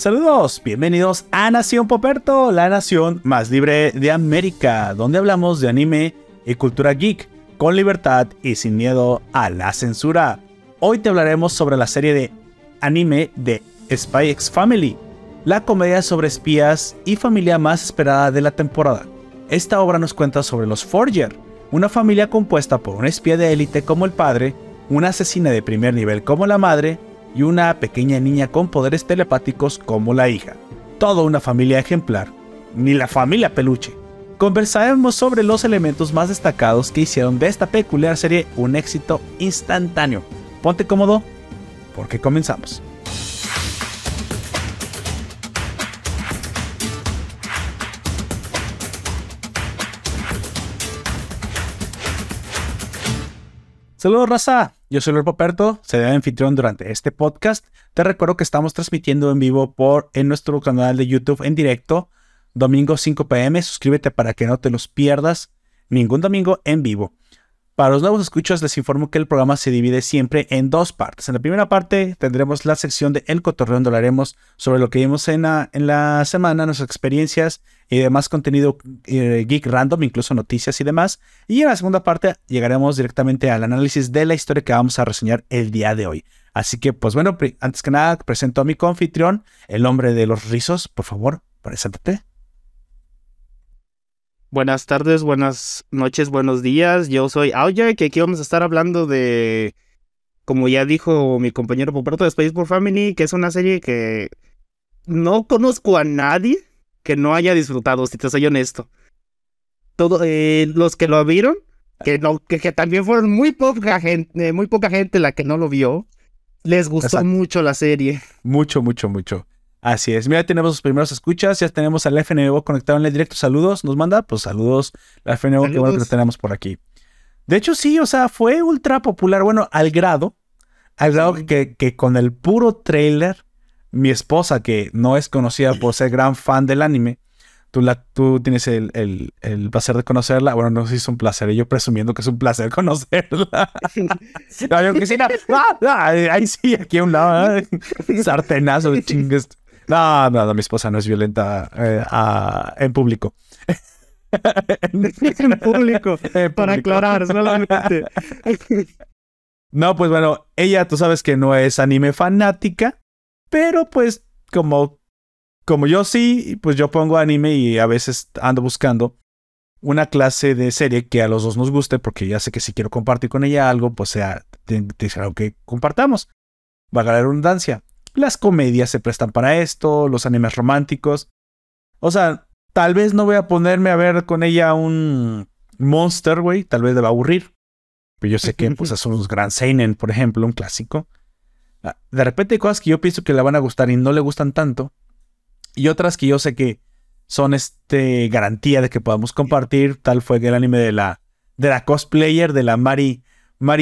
Saludos, bienvenidos a Nación Poperto, la nación más libre de América, donde hablamos de anime y cultura geek, con libertad y sin miedo a la censura. Hoy te hablaremos sobre la serie de anime de Spy X Family, la comedia sobre espías y familia más esperada de la temporada. Esta obra nos cuenta sobre los Forger, una familia compuesta por un espía de élite como el padre, una asesina de primer nivel como la madre y una pequeña niña con poderes telepáticos como la hija. Toda una familia ejemplar, ni la familia peluche. Conversaremos sobre los elementos más destacados que hicieron de esta peculiar serie un éxito instantáneo. Ponte cómodo, porque comenzamos. Saludos raza, yo soy Lord Poperto, seré el anfitrión durante este podcast. Te recuerdo que estamos transmitiendo en vivo por en nuestro canal de YouTube en directo, domingo 5 pm. Suscríbete para que no te los pierdas ningún domingo en vivo. Para los nuevos escuchos les informo que el programa se divide siempre en dos partes. En la primera parte tendremos la sección de El Cotorreo donde hablaremos sobre lo que vimos en la, en la semana, nuestras experiencias y demás contenido eh, geek random, incluso noticias y demás. Y en la segunda parte llegaremos directamente al análisis de la historia que vamos a reseñar el día de hoy. Así que, pues bueno, antes que nada, presento a mi confitrión, el hombre de los rizos. Por favor, preséntate. Buenas tardes, buenas noches, buenos días. Yo soy Aoya, que aquí vamos a estar hablando de, como ya dijo mi compañero Poperto de Space for Family, que es una serie que no conozco a nadie que no haya disfrutado, si te soy honesto. Todo, eh, los que lo vieron, que, no, que, también fueron muy poca gente, muy poca gente la que no lo vio, les gustó mucho la serie. Mucho, mucho, mucho. Así es. Mira, tenemos los primeros escuchas. Ya tenemos al FNO conectado en el directo. Saludos. Nos manda, pues saludos. La FNO, qué bueno que lo tenemos por aquí. De hecho, sí, o sea, fue ultra popular. Bueno, al grado, al grado que, que con el puro trailer, mi esposa, que no es conocida por ser gran fan del anime, tú, la, tú tienes el, el, placer de conocerla. Bueno, no sé si es un placer, yo presumiendo que es un placer conocerla. no, yo no, ahí sí, aquí a un lado, sartenazo de chingues. No, no, mi esposa no es violenta eh, en público. en público, para aclarar solamente. no, pues bueno, ella tú sabes que no es anime fanática, pero pues como, como yo sí, pues yo pongo anime y a veces ando buscando una clase de serie que a los dos nos guste, porque ya sé que si quiero compartir con ella algo, pues sea, algo que compartamos. Va a la redundancia. Las comedias se prestan para esto, los animes románticos. O sea, tal vez no voy a ponerme a ver con ella un Monster, güey, tal vez le va a aburrir. Pero yo sé que pues son los Grand Seinen, por ejemplo, un clásico. Ah, de repente hay cosas que yo pienso que le van a gustar y no le gustan tanto. Y otras que yo sé que son este garantía de que podamos compartir. Tal fue el anime de la, de la cosplayer de la Mari,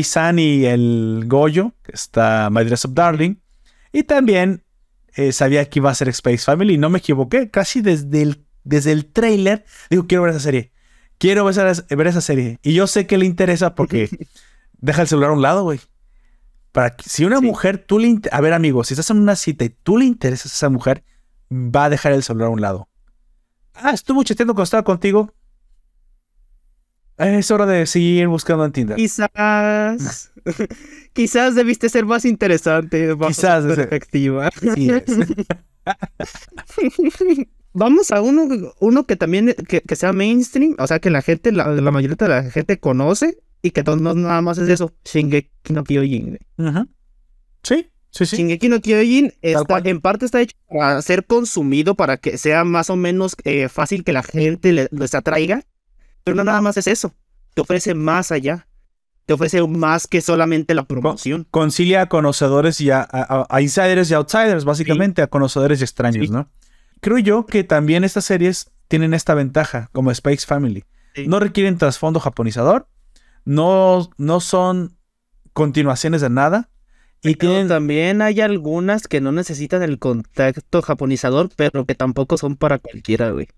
San y el Goyo, que está My Dress Up Darling. Y también eh, sabía que iba a ser Space Family. No me equivoqué. Casi desde el, desde el trailer digo, quiero ver esa serie. Quiero ver esa, ver esa serie. Y yo sé que le interesa porque deja el celular a un lado, güey. Para que, si una mujer, tú le... A ver, amigo, si estás en una cita y tú le interesas a esa mujer, va a dejar el celular a un lado. Ah, estuvo chateando cuando estaba contigo. Es hora de seguir buscando en Tinder. Quizás. quizás debiste ser más interesante. quizás. Perspectiva. Vamos a uno, uno que también que, sea mainstream, o sea que la gente, la, mayoría de la gente conoce y que no nada más es eso. Shingeki no Kyojin. Ajá. Sí, sí, sí. Shingeki no Kyojin está, en parte está hecho para ser consumido para que sea más o menos eh, fácil que la gente le, les atraiga pero no nada más es eso. Te ofrece más allá. Te ofrece más que solamente la promoción. Concilia a conocedores y a, insiders y outsiders, básicamente, a conocedores y extraños, ¿no? Creo yo que también estas series tienen esta ventaja, como Space Family. No requieren trasfondo japonizador, no, no son continuaciones de nada. Y también hay algunas que no necesitan el contacto japonizador, pero que tampoco son para cualquiera, güey.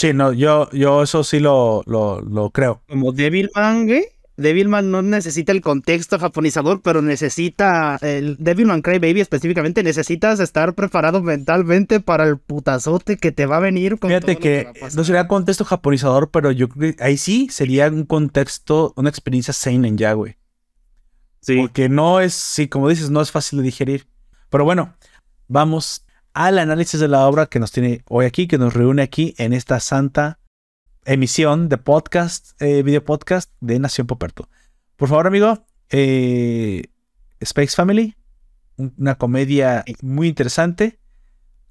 Sí, no, yo, yo eso sí lo, lo, lo creo. Como Devil Man, Devilman no necesita el contexto japonizador, pero necesita el Devilman Crybaby específicamente necesitas estar preparado mentalmente para el putazote que te va a venir con Fíjate que, no sería contexto japonizador, pero yo creo que ahí sí sería un contexto, una experiencia seinen ya, güey. Sí. Porque no es, sí, como dices, no es fácil de digerir. Pero bueno, vamos al análisis de la obra que nos tiene hoy aquí, que nos reúne aquí en esta santa emisión de podcast, eh, video podcast de Nación Poperto. Por favor, amigo, eh, Space Family, una comedia muy interesante.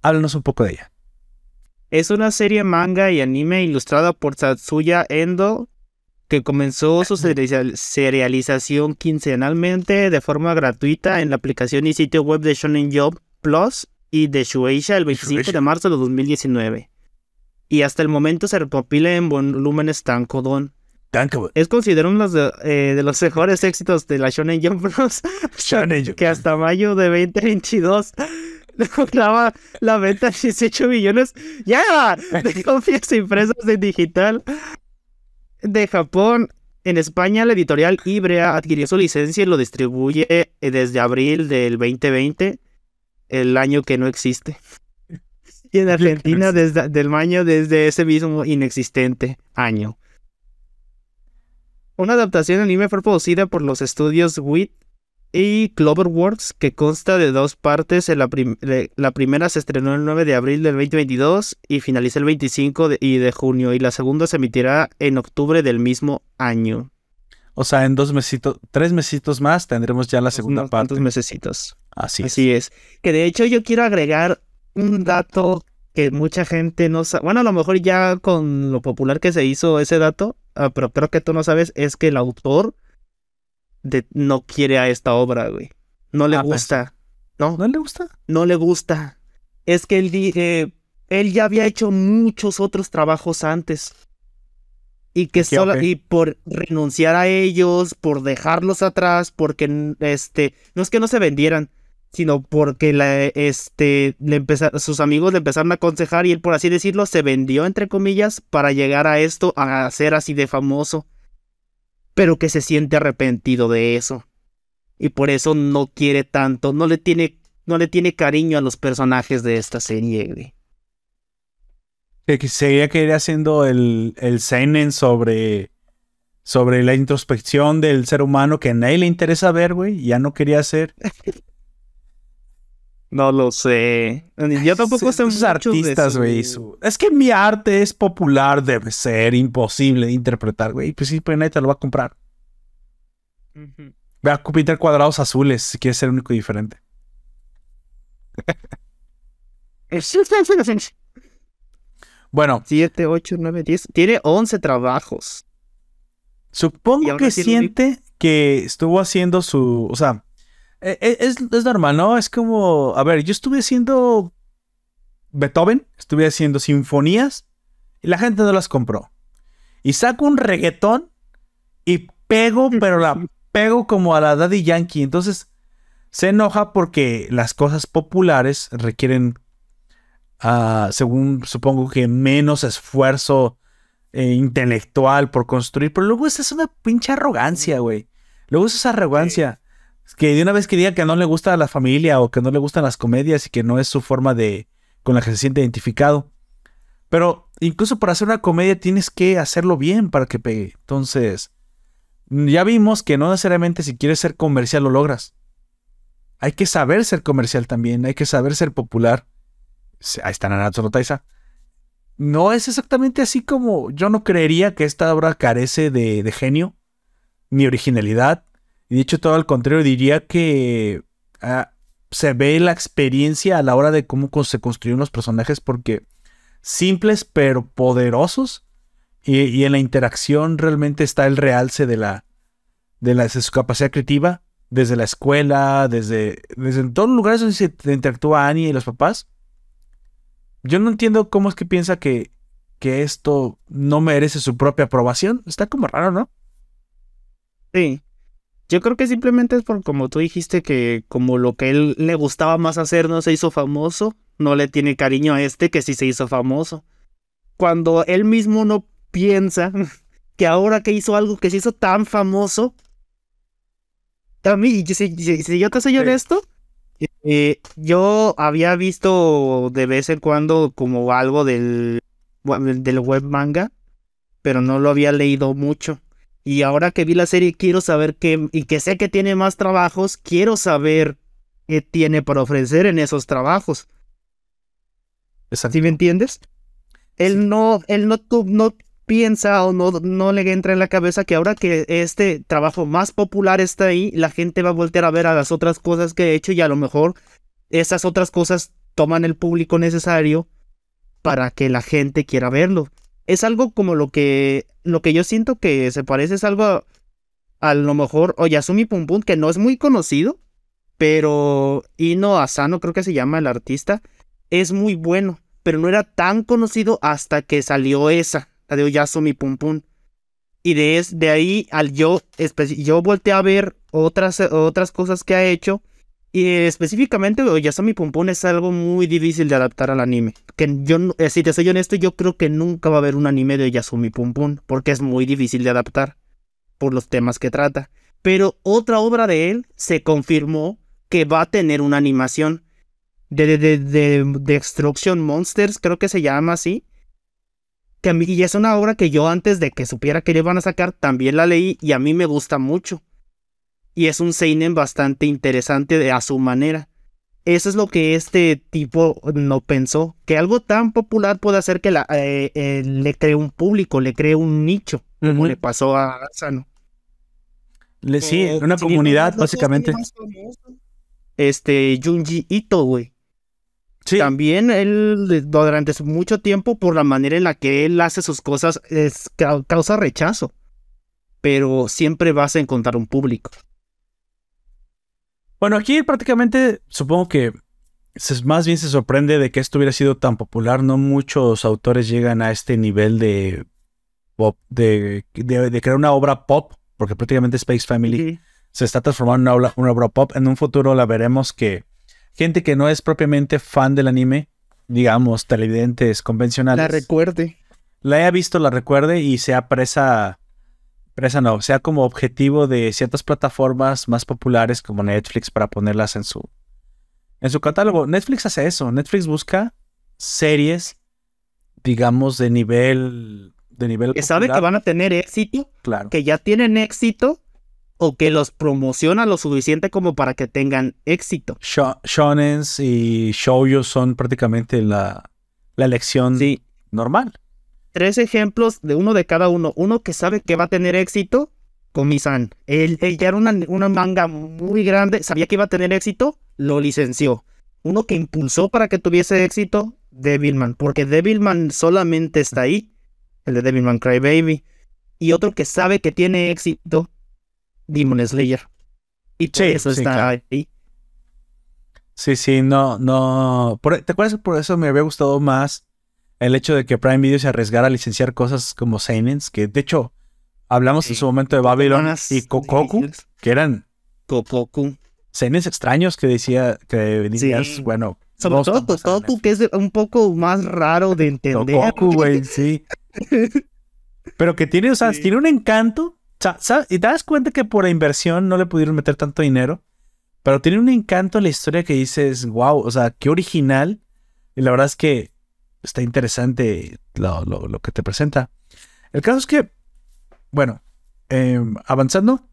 Háblanos un poco de ella. Es una serie manga y anime ilustrada por Satsuya Endo, que comenzó su serialización quincenalmente de forma gratuita en la aplicación y sitio web de Shonen Job Plus y de Shueisha el 25 de marzo de 2019 y hasta el momento se recopila en volúmenes Tankobon. Es considerado uno de, eh, de, los mejores éxitos de la Shonen Jump Bros. que hasta mayo de 2022 lograba la venta de 18 millones ya de copias impresas en digital de Japón. En España, la editorial Ibrea adquirió su licencia y lo distribuye eh, desde abril del 2020, el año que no existe. Y en Argentina desde del año desde ese mismo inexistente año. Una adaptación anime fue producida por los estudios WIT y Cloverworks, que consta de dos partes. La, la, primera se estrenó el 9 de abril del 2022 y finaliza el 25 de, y de junio, y la segunda se emitirá en octubre del mismo año. O sea, en dos mesitos, tres mesitos más tendremos ya la segunda parte. Dos mesecitos. Así, Así es. Que de hecho yo quiero agregar un dato que mucha gente no sabe. Bueno, a lo mejor ya con lo popular que se hizo ese dato, ah, pero creo que tú no sabes, es que el autor de, no quiere a esta obra, güey. No le ah, pues, gusta. ¿No? ¿No le gusta? No le gusta. Es que él, dije él ya había hecho muchos otros trabajos antes. Y que solo, y por renunciar a ellos, por dejarlos atrás, porque este, no es que no se vendieran, sino porque la, este, le sus amigos le empezaron a aconsejar y él, por así decirlo, se vendió, entre comillas, para llegar a esto, a ser así de famoso. Pero que se siente arrepentido de eso. Y por eso no quiere tanto, no le tiene, no le tiene cariño a los personajes de esta serie, Que seguía que ir haciendo el, el seinen sobre, sobre la introspección del ser humano que a nadie le interesa ver, güey. Ya no quería hacer. No lo sé. Yo tampoco sé muchos artistas, güey. Es que mi arte es popular, debe ser imposible de interpretar, güey. Pues sí, pues nadie te lo va a comprar. Ve a pintar cuadrados azules si quieres ser único y diferente. bueno. 7, 8, 9, 10. Tiene 11 trabajos. Supongo que siente que estuvo haciendo su. O sea, e, e, es, normal, ¿no? Es como, a ver, yo estuve haciendo Beethoven, estuve haciendo sinfonías y la gente no las compró. Y saco un reggaetón y pego, pero la pego como a la Daddy Yankee. Entonces se enoja porque las cosas populares requieren, uh, según supongo que menos esfuerzo eh, intelectual por construir. Pero luego esa es una pinche arrogancia, güey. Luego es esa arrogancia que de una vez que diga que no le gusta a la familia o que no le gustan las comedias y que no es su forma de con la que se siente identificado. Pero incluso para hacer una comedia tienes que hacerlo bien para que pegue. Entonces, ya vimos que no necesariamente si quieres ser comercial lo logras. Hay que saber ser comercial también, hay que saber ser popular. Ahí está Nanatsu no. No es exactamente así como yo no creería que esta obra carece de, de genio, ni originalidad, y dicho todo al contrario, diría que ah, se ve la experiencia a la hora de cómo se construyen los personajes porque simples pero poderosos. Y, en la interacción realmente está el realce de la, de, su capacidad creativa. Desde la escuela, desde, desde todos los lugares donde se interactúa Annie y los papás. Yo no entiendo cómo es que piensa que, que esto no merece su propia aprobación. Está como raro, ¿no? Sí. Yo creo que simplemente es por como tú dijiste que como lo que él le gustaba más hacer no se hizo famoso, no le tiene cariño a este que sí se hizo famoso. Cuando él mismo no piensa que ahora que hizo algo que se hizo tan famoso, a mí, si, si, yo te soy honesto, eh, yo había visto de vez en cuando como algo del, del web manga, pero no lo había leído mucho. Y ahora que vi la serie quiero saber qué, y que sé que tiene más trabajos, quiero saber qué tiene para ofrecer en esos trabajos. ¿Sí me entiendes? Él no, él no, no piensa o no, no le entra en la cabeza que ahora que este trabajo más popular está ahí, la gente va a voltear a ver a las otras cosas que he hecho y a lo mejor esas otras cosas toman el público necesario para que la gente quiera verlo. Es algo como lo que, lo que yo siento que se parece, es algo a, lo mejor Oyasumi Pum Pum, que no es muy conocido, pero Ino Asano creo que se llama el artista, es muy bueno, pero no era tan conocido hasta que salió esa la de Oyasumi Pum Pum. Y de, de ahí al yo, yo volteé a ver otras, otras cosas que ha hecho. Y específicamente Oyasumi Pum Pum es algo muy difícil de adaptar al anime. Que yo, eh, si te soy honesto, yo creo que nunca va a haber un anime de Oyasumi Pum Pum. Porque es muy difícil de adaptar. Por los temas que trata. Pero otra obra de él se confirmó que va a tener una animación. De, de, de, de Destruction Monsters, creo que se llama así que a mí y es una obra que yo antes de que supiera que le iban a sacar también la leí y a mí me gusta mucho. Y es un seinen bastante interesante de, a su manera. Eso es lo que este tipo no pensó, que algo tan popular puede hacer que la, eh, eh, le cree un público, le cree un nicho, como le pasó a Sano. Le, sí, eh, una comunidad, básicamente. Este, Junji Ito, güey. También él, durante mucho tiempo, por la manera en la que él hace sus cosas, es, causa rechazo. Pero siempre vas a encontrar un público. Bueno, aquí prácticamente supongo que más bien se sorprende de que esto hubiera sido tan popular. No muchos autores llegan a este nivel de pop, de, de, crear una obra pop, porque prácticamente Space Family se está transformando en una una obra pop. En un futuro la veremos que gente que no es propiamente fan del anime, digamos, televidentes convencionales. La recuerde. La haya visto, la recuerde y sea presa, presa no, sea como objetivo de ciertas plataformas más populares como Netflix para ponerlas en su, en su catálogo. Netflix hace eso, Netflix busca series, digamos, de nivel... De nivel que sabe que van a tener éxito, claro. que ya tienen éxito o que los promociona lo suficiente como para que tengan éxito. Shonens y shoujo son prácticamente la, la elección normal. Tres ejemplos de uno de cada uno. Uno que sabe que va a tener éxito, Komi-san. Él, ya era una, una, manga muy grande, sabía que iba a tener éxito, lo licenció. Uno que impulsó para que tuviese éxito, Devilman, porque Devilman solamente está ahí, el de Devilman Crybaby. Y otro que sabe que tiene éxito, Demon Slayer. Y sí, eso está ahí. Sí, sí, no, no. ¿Te acuerdas? Por eso me había gustado más el hecho de que Prime Video se arriesgara a licenciar cosas como Seinens, que de hecho hablamos en su momento de Babylon y Kokoku, que eran Kokoku. Seinens extraños que decía que decías, bueno. Sobre todo Kokoku, que es un poco más raro de entender. Kokoku, güey, sí. Pero que tiene, o sea, tiene un encanto y te das cuenta que por la inversión no le pudieron meter tanto dinero, pero tiene un encanto la historia que dices, wow, o sea, qué original. Y la verdad es que está interesante lo, que te presenta. El caso es que, bueno, em, avanzando,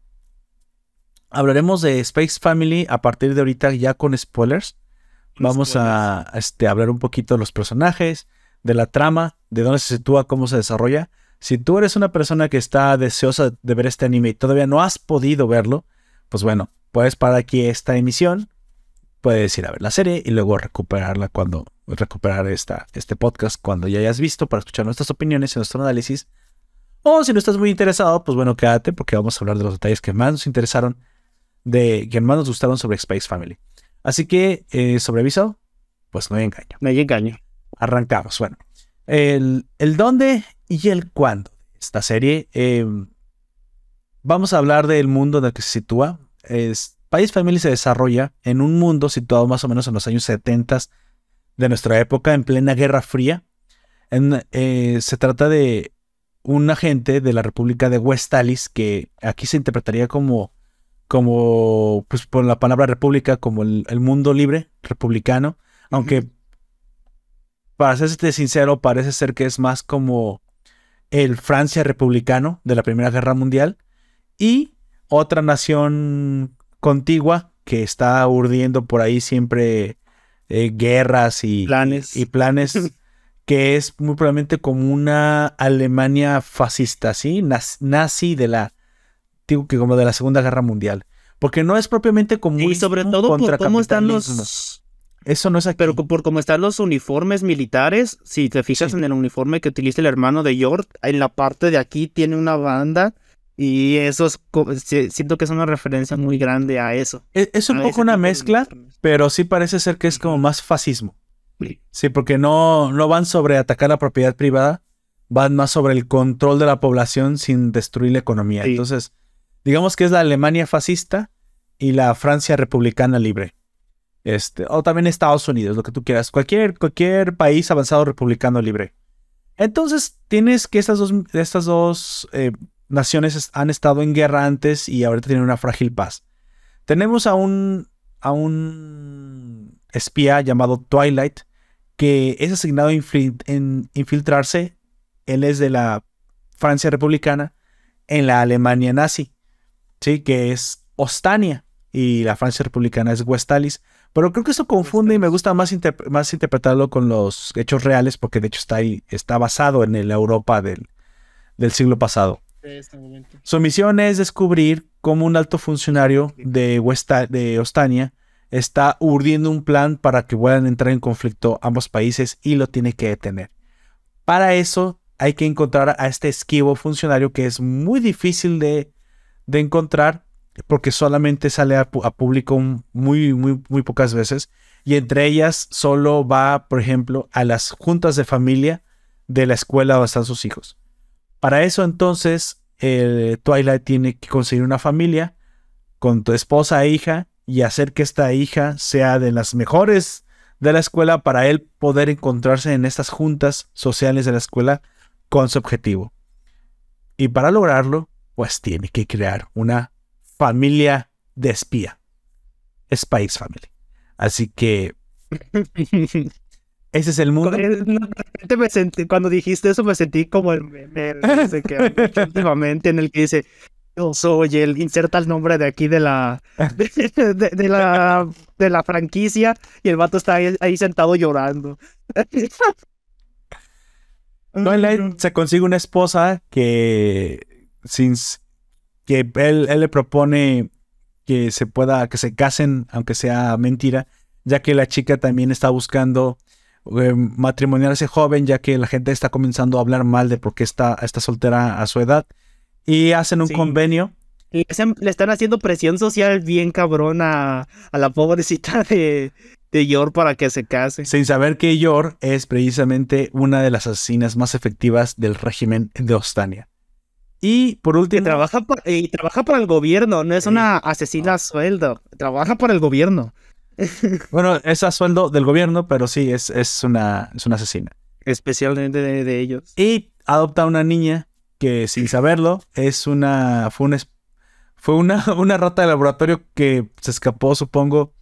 hablaremos de Space Family a partir de ahorita ya con spoilers. Vamos a este, hablar un poquito de los personajes, de la trama, de dónde se sitúa, cómo se desarrolla. Si tú eres una persona que está deseosa de ver este anime y todavía no has podido verlo, pues bueno, puedes parar aquí esta emisión, puedes ir a ver la serie y luego recuperarla cuando recuperar esta, este podcast cuando ya hayas visto para escuchar nuestras opiniones y nuestro análisis. O si no estás muy interesado, pues bueno, quédate porque vamos a hablar de los detalles que más nos interesaron, de que más nos gustaron sobre Space Family. Así que, eh, sobre aviso, pues no hay engaño. No hay engaño. Arrancamos. Bueno, el, el dónde y el cuándo de esta serie. Em, vamos a hablar del mundo en el que se sitúa. Es, País Family se desarrolla en un mundo situado más o menos en los años 70 de nuestra época, en plena Guerra Fría. En, eh, se trata de un agente de la República de Westalis, que aquí se interpretaría como, como pues por la palabra república, como el, mundo libre, republicano, aunque para serte sincero, parece ser que es más como el Francia republicano de la Primera Guerra Mundial y otra nación contigua que está urdiendo por ahí siempre eh, guerras y planes, y planes que es muy probablemente como una Alemania fascista, ¿sí? Nazi de la, digo que como de la Segunda Guerra Mundial. Porque no es propiamente como... Y sobre todo por cómo están los... Eso no es aquí. Pero por cómo están los uniformes militares, si te fijas en el uniforme que utiliza el hermano de York, en la parte de aquí tiene una banda y eso es, siento que es una referencia muy grande a eso. E, es, un poco una mezcla, pero sí parece ser que es como más fascismo. Sí, porque no, no van sobre atacar la propiedad privada, van más sobre el control de la población sin destruir la economía. Entonces, digamos que es la Alemania fascista y la Francia republicana libre. Este, o también Estados Unidos, lo que tú quieras. Cualquier, cualquier país avanzado republicano libre. Entonces, tienes que estas dos, estas dos eh, naciones han estado en guerra antes y ahorita tienen una frágil paz. Tenemos a un, a un espía llamado Twilight que es asignado en infiltrarse. Él es de la Francia republicana en la Alemania nazi, ¿sí? que es Ostania y la Francia republicana es Westalis. Pero creo que eso confunde y me gusta más, más interpretarlo con los hechos reales porque de hecho está ahí, está basado en la Europa del, del siglo pasado. Este Su misión es descubrir cómo un alto funcionario de, de Ostania está urdiendo un plan para que puedan entrar en conflicto ambos países y lo tiene que detener. Para eso hay que encontrar a este esquivo funcionario que es muy difícil de, encontrar porque solamente sale a, público muy, muy, muy pocas veces y entre ellas solo va, por ejemplo, a las juntas de familia de la escuela donde están sus hijos. Para eso entonces, Twilight tiene que conseguir una familia con tu esposa e hija y hacer que esta hija sea de las mejores de la escuela para él poder encontrarse en estas juntas sociales de la escuela con su objetivo. Y para lograrlo, pues tiene que crear una familia de espía. Spice Family. Así que Ese es el mundo. cuando dijiste eso me sentí como el meme que últimamente en el que dice yo soy el inserta el nombre de aquí de la de, la de la franquicia y el vato está ahí, sentado llorando. Twilight se consigue una esposa que sin que él, él le propone que se pueda que se casen aunque sea mentira ya que la chica también está buscando eh, matrimoniarse joven, ya que la gente está comenzando a hablar mal de por qué está, está soltera a su edad. Y hacen un convenio. Le, están haciendo presión social bien cabrón a, la pobrecita de, de Yor para que se case. Sin saber que Yor es precisamente una de las asesinas más efectivas del régimen de Ostania. Y por último. Y trabaja, y trabaja para el gobierno, no es una asesina a sueldo. Trabaja para el gobierno. bueno, es a sueldo del gobierno, pero sí, es, es, una, es una asesina. Especialmente de, ellos. Y adopta a una niña que sin saberlo es una. Fue una, fue una, una rata de laboratorio que se escapó, supongo,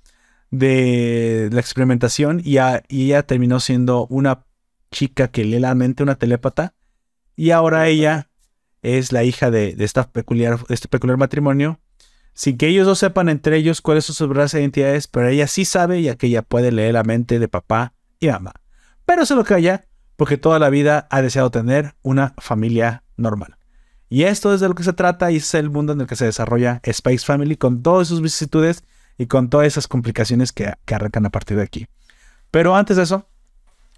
de la experimentación y, y ella terminó siendo una chica que lee la mente, una telépata. Y ahora ella es la hija de, de, esta peculiar, de este peculiar matrimonio sin que ellos no sepan entre ellos cuáles son sus verdaderas identidades, pero ella sí sabe ya que ella puede leer la mente de papá y mamá. Pero se lo calla porque toda la vida ha deseado tener una familia normal. Y esto es de lo que se trata y es el mundo en el que se desarrolla Space Family con todas sus vicisitudes y con todas esas complicaciones que, que arrancan a partir de aquí. Pero antes de eso,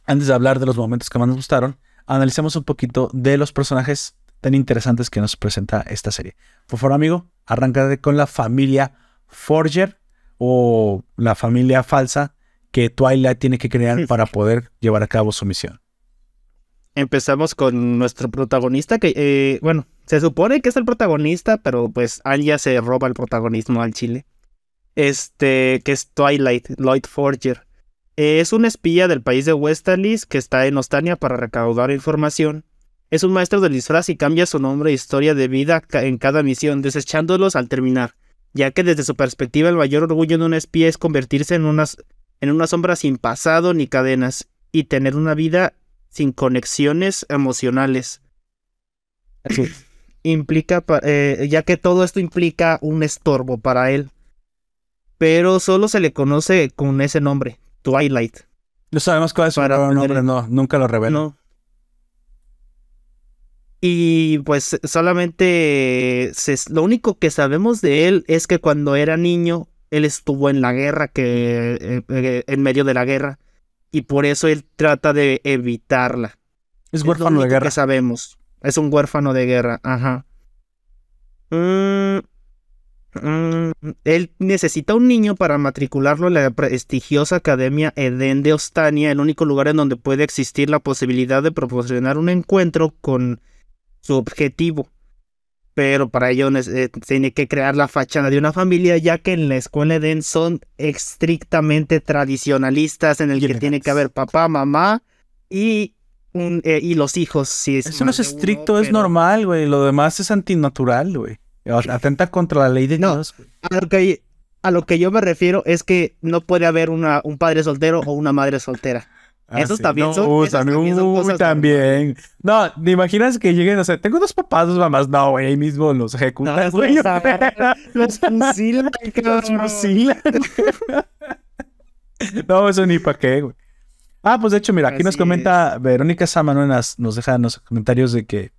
antes de hablar de los momentos que más nos gustaron, analicemos un poquito de los personajes tan interesantes que nos presenta esta serie. Por favor, amigo, arranca con la familia Forger o la familia falsa que Twilight tiene que crear para poder llevar a cabo su misión. Empezamos con nuestro protagonista, que, eh, bueno, se supone que es el protagonista, pero pues Anya se roba el protagonismo al chile. Este, que es Twilight, Lloyd Forger. Es un espía del país de Westalis que está en Ostania para recaudar información Es un maestro del disfraz y cambia su nombre e historia de vida en cada misión, desechándolos al terminar, ya que desde su perspectiva el mayor orgullo de un espía es convertirse en, unas, en una sombra sin pasado ni cadenas y tener una vida sin conexiones emocionales. implica, eh, ya que todo esto implica un estorbo para él. Pero solo se le conoce con ese nombre, Twilight. No sabemos cuál es su nombre, no, nunca lo revela. No. Y pues solamente lo único que sabemos de él es que cuando era niño, él estuvo en la guerra, que eh, eh, en medio de la guerra, y por eso él trata de evitarla. Es huérfano de guerra. Que sabemos. Es un huérfano de guerra, ajá. Mm, mm, él necesita un niño para matricularlo en la prestigiosa Academia Eden de Ostania, el único lugar en donde puede existir la posibilidad de proporcionar un encuentro con su objetivo. Pero para ello eh, tiene que crear la fachada de una familia, ya que en la escuela Eden son estrictamente tradicionalistas, en el que tiene que haber papá, mamá y eh, y los hijos. Eso no es estricto, es normal, güey. Lo demás es antinatural, güey. Atenta contra la ley de no, Dios, A lo, que, a lo que yo me refiero es que no puede haber una, un padre soltero o una madre soltera. Ah, esos también son. Uh, también, también. No, ¿te imaginas que lleguen, o sea, tengo dos papás, dos mamás? No, güey, ahí mismo los ejecutan. No, los fusilan, no, eso ni para qué, güey. Ah, pues de hecho, mira, aquí nos comenta Verónica Samano, nos deja en los comentarios de que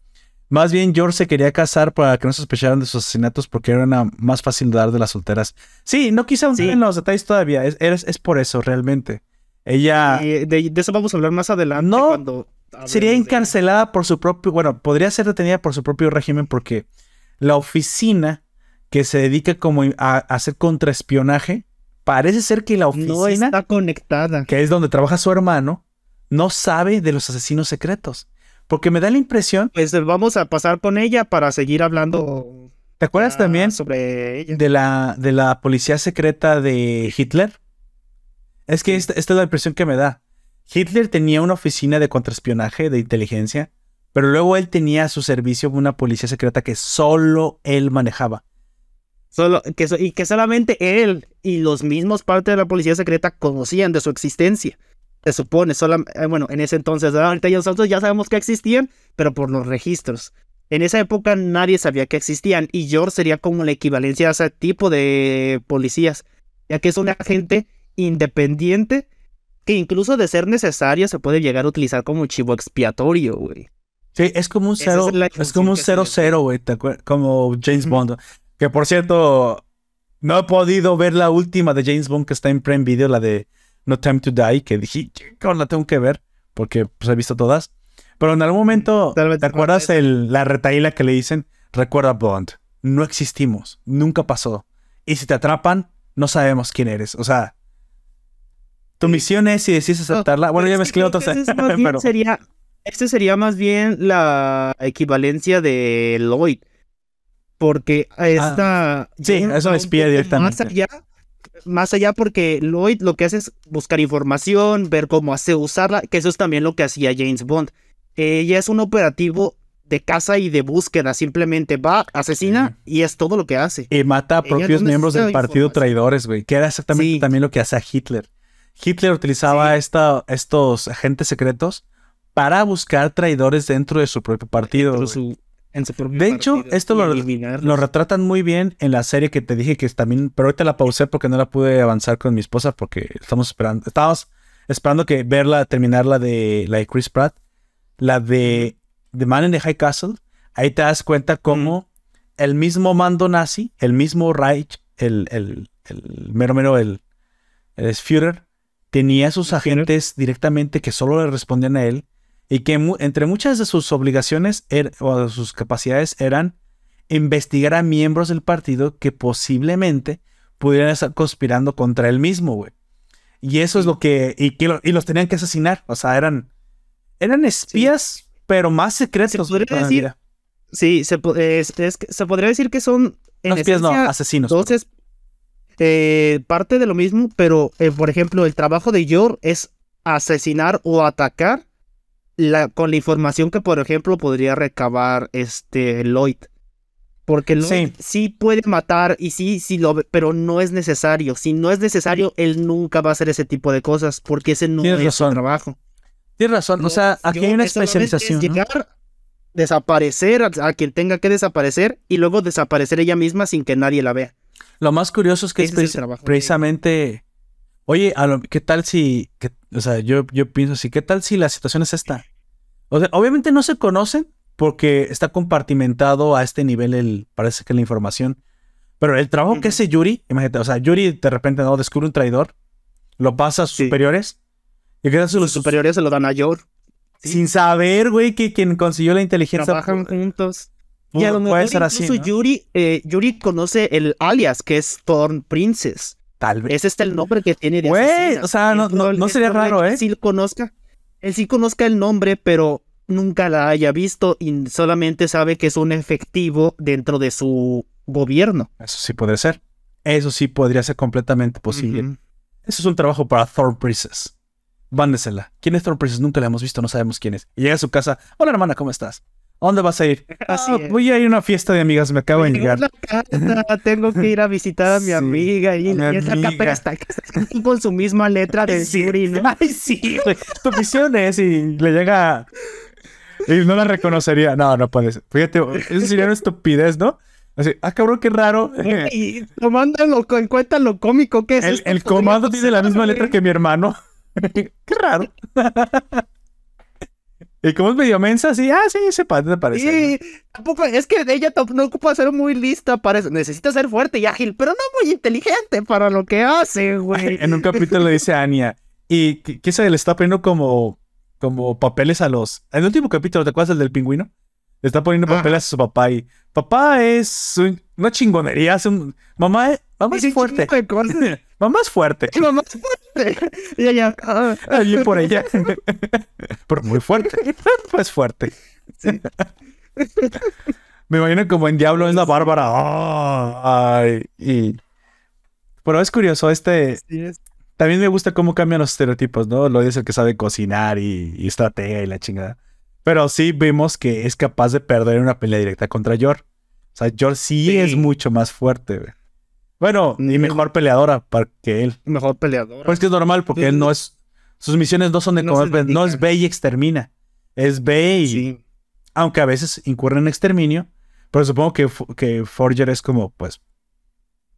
más bien George se quería casar para que no sospecharan de sus asesinatos porque era más fácil dar de las solteras. Sí, no quise hundir en los detalles todavía, es, es, por eso realmente. Ella... de, eso vamos a hablar más adelante. No, cuando sería encarcelada por su propio, bueno, podría ser detenida por su propio régimen porque la oficina que se dedica como a hacer contraespionaje Parece ser que la oficina. No está conectada. Que es donde trabaja su hermano, no sabe de los asesinos secretos. Porque me da la impresión. Pues vamos a pasar con ella para seguir hablando. ¿Te acuerdas también sobre ella? De la, de la policía secreta de Hitler? Es que esta, esta, es la impresión que me da. Hitler tenía una oficina de contraespionaje, de inteligencia, pero luego él tenía a su servicio una policía secreta que solo él manejaba. Solo, que, y que solamente él y los mismos partes de la policía secreta conocían de su existencia. Se supone, solo, eh, bueno, en ese entonces, ahorita nosotros ya sabemos que existían, pero por los registros. En esa época nadie sabía que existían y George sería como la equivalencia a ese tipo de policías, ya que es un agente independiente que incluso de ser necesario se puede llegar a utilizar como chivo expiatorio, güey. Sí, es como un cero, es, como un cero cero, güey, como James Bond. Que por cierto, no he podido ver la última de James Bond que está en Prime Video, la de No Time to Die, que dije, la tengo que ver? Porque pues he visto todas. Pero en algún momento, ¿te acuerdas el, la retaíla que le dicen? Recuerda Bond, no existimos, nunca pasó. Y si te atrapan, no sabemos quién eres. O sea, tu misión es si decides aceptarla. bueno, ya mezclé otros. Pero... Sería, este sería más bien la equivalencia de Lloyd porque ah, esta... sí, eso espía directamente. Más allá, más allá porque Lloyd lo que hace es buscar información, ver cómo hace usarla, que eso es también lo que hacía James Bond. Ella es un operativo de caza y de búsqueda, simplemente va, asesina y es todo lo que hace. Y mata a propios miembros del partido traidores, güey, que era exactamente también lo que hacía Hitler. Hitler utilizaba esta, estos agentes secretos para buscar traidores dentro de su propio partido de hecho, esto lo, lo, retratan muy bien en la serie que te dije que también, pero ahorita la pausé porque no la pude avanzar con mi esposa porque estamos esperando, estábamos esperando que verla, terminarla de la de Chris Pratt, la de The Man in the High Castle. Ahí te das cuenta cómo el mismo mando nazi, el mismo Reich, el, el, el mero mero, el, el Führer, tenía sus agentes directamente que solo le respondían a él y que entre muchas de sus obligaciones er, o de sus capacidades eran investigar a miembros del partido que posiblemente pudieran estar conspirando contra él mismo, güey. Y eso es lo que y, y, los tenían que asesinar, o sea, eran eran espías, pero más secretos. Se podría decir, sí, se, se, podría decir que son espías, no, asesinos. Entonces, eh, parte de lo mismo, pero eh, por ejemplo, el trabajo de Yor es asesinar o atacar la, con la información que, por ejemplo, podría recabar este Lloyd. Porque Lloyd sí. puede matar y sí, sí lo pero no es necesario. Si no es necesario, él nunca va a hacer ese tipo de cosas porque ese no es su trabajo. Tienes razón, o sea, aquí hay una especialización. llegar, desaparecer a, quien tenga que desaparecer y luego desaparecer ella misma sin que nadie la vea. Lo más curioso es que es, precisamente, oye, ¿qué tal si, o sea, yo, yo pienso así, ¿qué tal si la situación es esta? O sea, obviamente no se conocen porque está compartimentado a este nivel, el, parece que la información. Pero el trabajo que hace Yuri, imagínate, o sea, Yuri de repente no descubre un traidor, lo pasa a sus superiores. ¿Y qué Los superiores se lo dan a Yor. Sin saber, güey, que quien consiguió la inteligencia. Trabajan juntos. Y a lo mejor puede ser así, Yuri, eh, Yuri conoce el alias que es Thorn Princess. Tal vez. Ese es el nombre que tiene de Güey, o sea, no, no, sería raro, ¿eh? Sí conozca. Él sí conozca el nombre, pero nunca la haya visto y solamente sabe que es un efectivo dentro de su gobierno. Eso sí puede ser. Eso sí podría ser completamente posible. Eso es un trabajo para Thorn Princess. Vándesela. ¿Quién es Thorn Princess? Nunca la hemos visto, no sabemos quién es. Y llega a su casa. Hola hermana, ¿cómo estás? ¿A dónde vas a ir? Así ah, voy a ir a una fiesta de amigas, me acabo de llegar. tengo que ir a visitar a mi amiga y, mi amiga. está, con su misma letra de Siri, Ay, sí, Tu misión es y le llega y no la reconocería. No, no puede ser. Fíjate, eso sería una estupidez, ¿no? Así, ah, cabrón, qué raro. Y tomando en cuenta lo cómico que es. El, el comando tiene la misma letra que mi hermano. qué raro. Y como es medio mensa, sí, ah, sí, se parece. Sí, tampoco, es que ella no ocupa ser muy lista para eso. Necesita ser fuerte y ágil, pero no muy inteligente para lo que hace, güey. en un capítulo le dice a Anya, y que, se le está poniendo como, como papeles a los. En el último capítulo, ¿te acuerdas el del pingüino? Le está poniendo papeles a su papá y papá es una chingonería, es un mamá, mamá es fuerte. mamá es fuerte. Mamá es fuerte. Y ella, ah. por ella. Pero muy fuerte. Pues fuerte. Me imagino como en Diablo es la Bárbara. ay, y... Pero es curioso, este. También me gusta cómo cambian los estereotipos, ¿no? Lo dice el que sabe cocinar y, y estratega y la chingada. Pero sí vemos que es capaz de perder una pelea directa contra Yor. O sea, Yor sí, es mucho más fuerte, güey. Bueno, y mejor peleadora para que él. Mejor peleadora. Pues que es normal, porque él no es. Sus misiones no son de no, no es ve y extermina. Es ve y. Aunque a veces incurre en exterminio. Pero supongo que, que Forger es como, pues.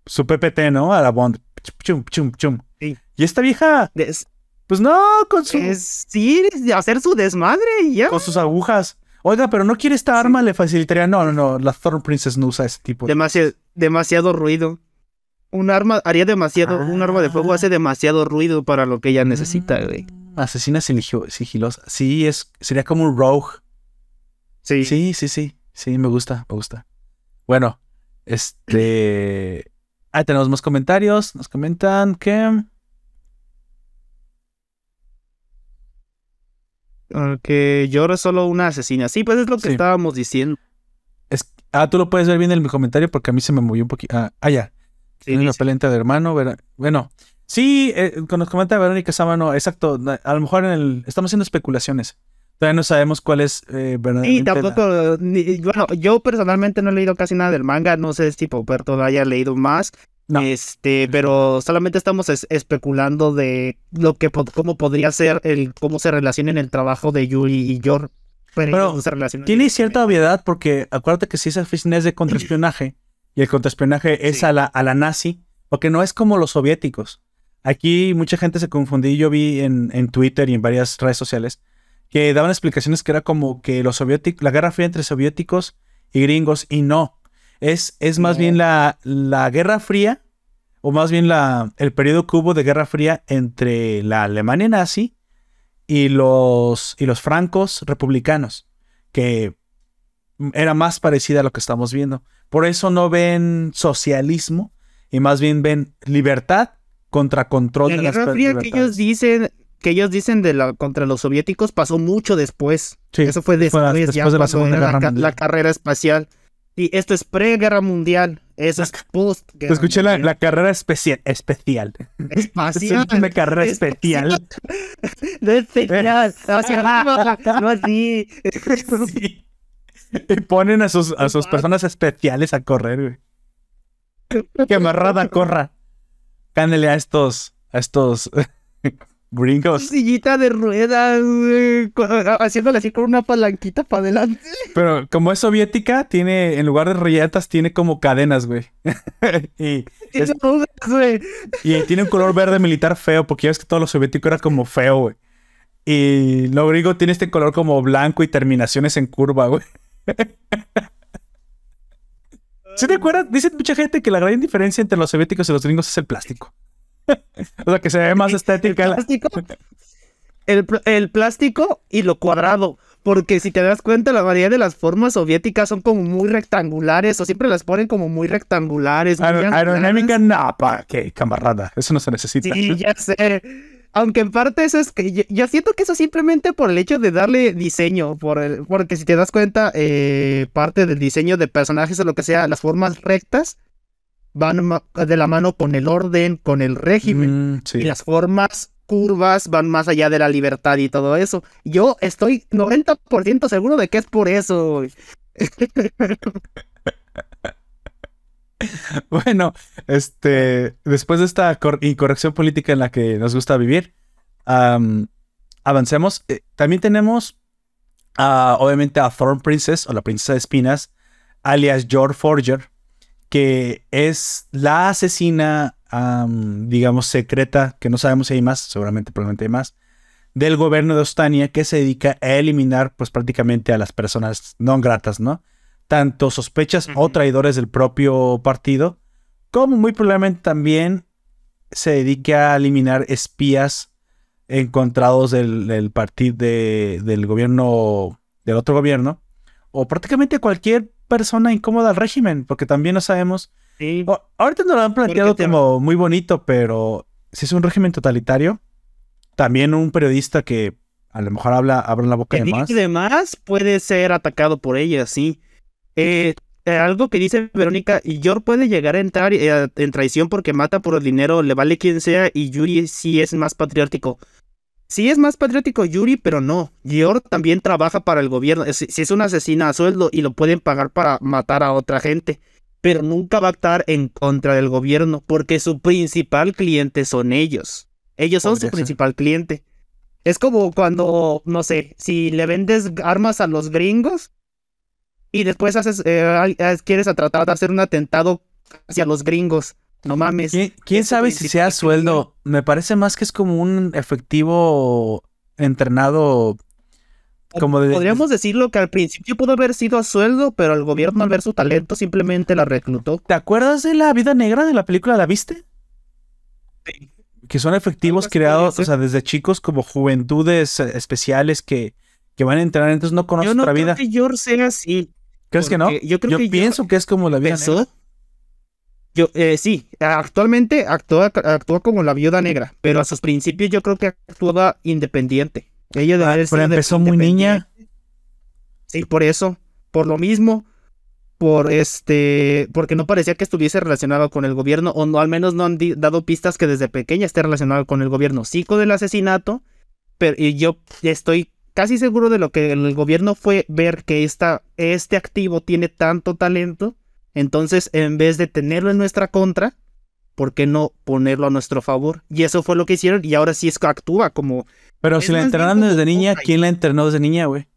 Su PPT, ¿no? A la Bond. Chum, chum, chum. Y esta vieja. Pues no, con su. sí, hacer su desmadre y ya. Con sus agujas. Oiga, pero no quiere esta arma, le facilitaría. No, no, no. La Thorn Princess no usa ese tipo. Demasiado, demasiado ruido. Un arma haría demasiado. Un arma de fuego hace ah. demasiado ruido para lo que ella necesita, güey. Asesina sigilosa. Sí, es, sería como un rogue. Sí. Sí, sí, sí. Sí, me gusta, me gusta. Bueno, este. Ahí tenemos más comentarios. Nos comentan que. Que llora solo una asesina. Sí, pues es lo que estábamos diciendo. Es, ah, tú lo puedes ver bien en mi comentario porque a mí se me movió un poquito. Ah, ah, ya. Tiene una pelenta de hermano. Bueno, sí, eh, nos comenta Verónica Sámano, exacto. A lo mejor en el, estamos haciendo especulaciones. Todavía no sabemos cuál es eh, Y tampoco, bueno, yo personalmente no he leído casi nada del manga. No sé si Poperto haya leído más. Este, pero solamente estamos especulando de lo que cómo podría ser el cómo se relaciona en el trabajo de Yuri y Yor. Pero, tiene cierta obviedad porque acuérdate que si esa oficina es de contraespionaje y el contraespionaje es a la, a la nazi, porque no es como los soviéticos. Aquí mucha gente se confundió, yo vi en, en Twitter y en varias redes sociales que daban explicaciones que era como que los soviéticos, la guerra fría entre soviéticos y gringos y no. Es, es más bien la, la, Guerra Fría, o más bien la, el periodo que hubo de Guerra Fría entre la Alemania nazi y los, y los francos republicanos, que era más parecida a lo que estamos viendo. Por eso no ven socialismo y más bien ven libertad contra control la de Guerra Fría que ellos dicen que ellos dicen de la contra los soviéticos pasó mucho después. Eso fue después, de la Segunda Guerra Mundial. la carrera espacial. Y esto es pre-guerra mundial. Eso es post. Te escuché la, la, carrera especial. Especial. Espacial. Es una carrera especial. No especial. No, así. Sí. Y ponen a sus, a sus personas especiales a correr, güey. Que amarrada corra. Cándele a estos, a estos gringos. Sillita de ruedas, güey, haciéndole así con una palanquita para adelante. Pero como es soviética, tiene, en lugar de rayetas, tiene como cadenas, güey. y, es, güey. y tiene un color verde militar feo, porque ya ves que todo lo soviético era como feo, güey. Y lo gringo tiene este color como blanco y terminaciones en curva, güey. ¿Sí te acuerdas? Dice mucha gente que la gran diferencia entre los soviéticos y los gringos es el plástico. o sea, que se ve más estética. ¿El plástico? El, el, plástico y lo cuadrado. Porque si te das cuenta, la mayoría de las formas soviéticas son como muy rectangulares o siempre las ponen como muy rectangulares. aerodinámica, no, ¿para qué, camarada? Eso no se necesita. Sí, ya sé. Aunque en parte eso es que yo, siento que eso simplemente por el hecho de darle diseño, por el, porque si te das cuenta, eh, parte del diseño de personajes o lo que sea, las formas rectas van de la mano con el orden, con el régimen. Mm, sí. Y las formas curvas van más allá de la libertad y todo eso. Yo estoy 90% seguro de que es por eso. bueno, este, después de esta incorrección política en la que nos gusta vivir, avancemos. Eh, también tenemos, obviamente, a Thorn Princess o la princesa de espinas, alias George Forger, que es la asesina, digamos, secreta, que no sabemos si hay más, seguramente, probablemente hay más, del gobierno de Ostania, que se dedica a eliminar, pues, prácticamente a las personas no gratas, ¿no? Tanto sospechas o traidores del propio partido, como muy probablemente también se dedique a eliminar espías encontrados del, partido del gobierno, del otro gobierno, o prácticamente cualquier persona incómoda al régimen, porque también no sabemos. ahorita nos lo han planteado como muy bonito, pero si es un régimen totalitario, también un periodista que a lo mejor habla, abre la boca de más. Y demás puede ser atacado por ella, sí. Eh, eh, algo que dice Verónica, y Yor puede llegar a entrar eh, en traición porque mata por el dinero, le vale quien sea, y Yuri sí es más patriótico. Sí es más patriótico Yuri, pero no. Yor también trabaja para el gobierno. Si es, es una asesina a sueldo y lo pueden pagar para matar a otra gente. Pero nunca va a estar en contra del gobierno porque su principal cliente son ellos. Ellos son su principal cliente. Es como cuando, no sé, si le vendes armas a los gringos, y después haces, eh, quieres tratar de hacer un atentado hacia los gringos. No mames. ¿Quién, sabe si sea sueldo? Me parece más que es como un efectivo entrenado. Como de... Podríamos decirlo que al principio pudo haber sido a sueldo, pero el gobierno al ver su talento simplemente la reclutó. ¿Te acuerdas de la vida negra de la película? ¿La viste? Sí. Que son efectivos creados, o sea, desde chicos como juventudes eh, especiales que, que van a entrenar, entonces no conocen otra vida. Que George sea así. ¿Crees que no? Yo, creo pienso que es como la vida negra. Yo, eh, sí, actualmente actúa, actúa como la viuda negra, pero a sus principios yo creo que actuaba independiente. Ella ah, pero empezó muy niña. Sí, por eso, por lo mismo, por este, porque no parecía que estuviese relacionado con el gobierno, o no, al menos no han dado pistas que desde pequeña esté relacionado con el gobierno. Sí, con el asesinato, pero y yo estoy casi seguro de lo que el gobierno fue ver que esta, este activo tiene tanto talento. Entonces, en vez de tenerlo en nuestra contra, ¿por qué no ponerlo a nuestro favor? Y eso fue lo que hicieron y ahora sí es que actúa como... Pero si la entrenaron desde niña, ¿quién la entrenó desde niña, güey?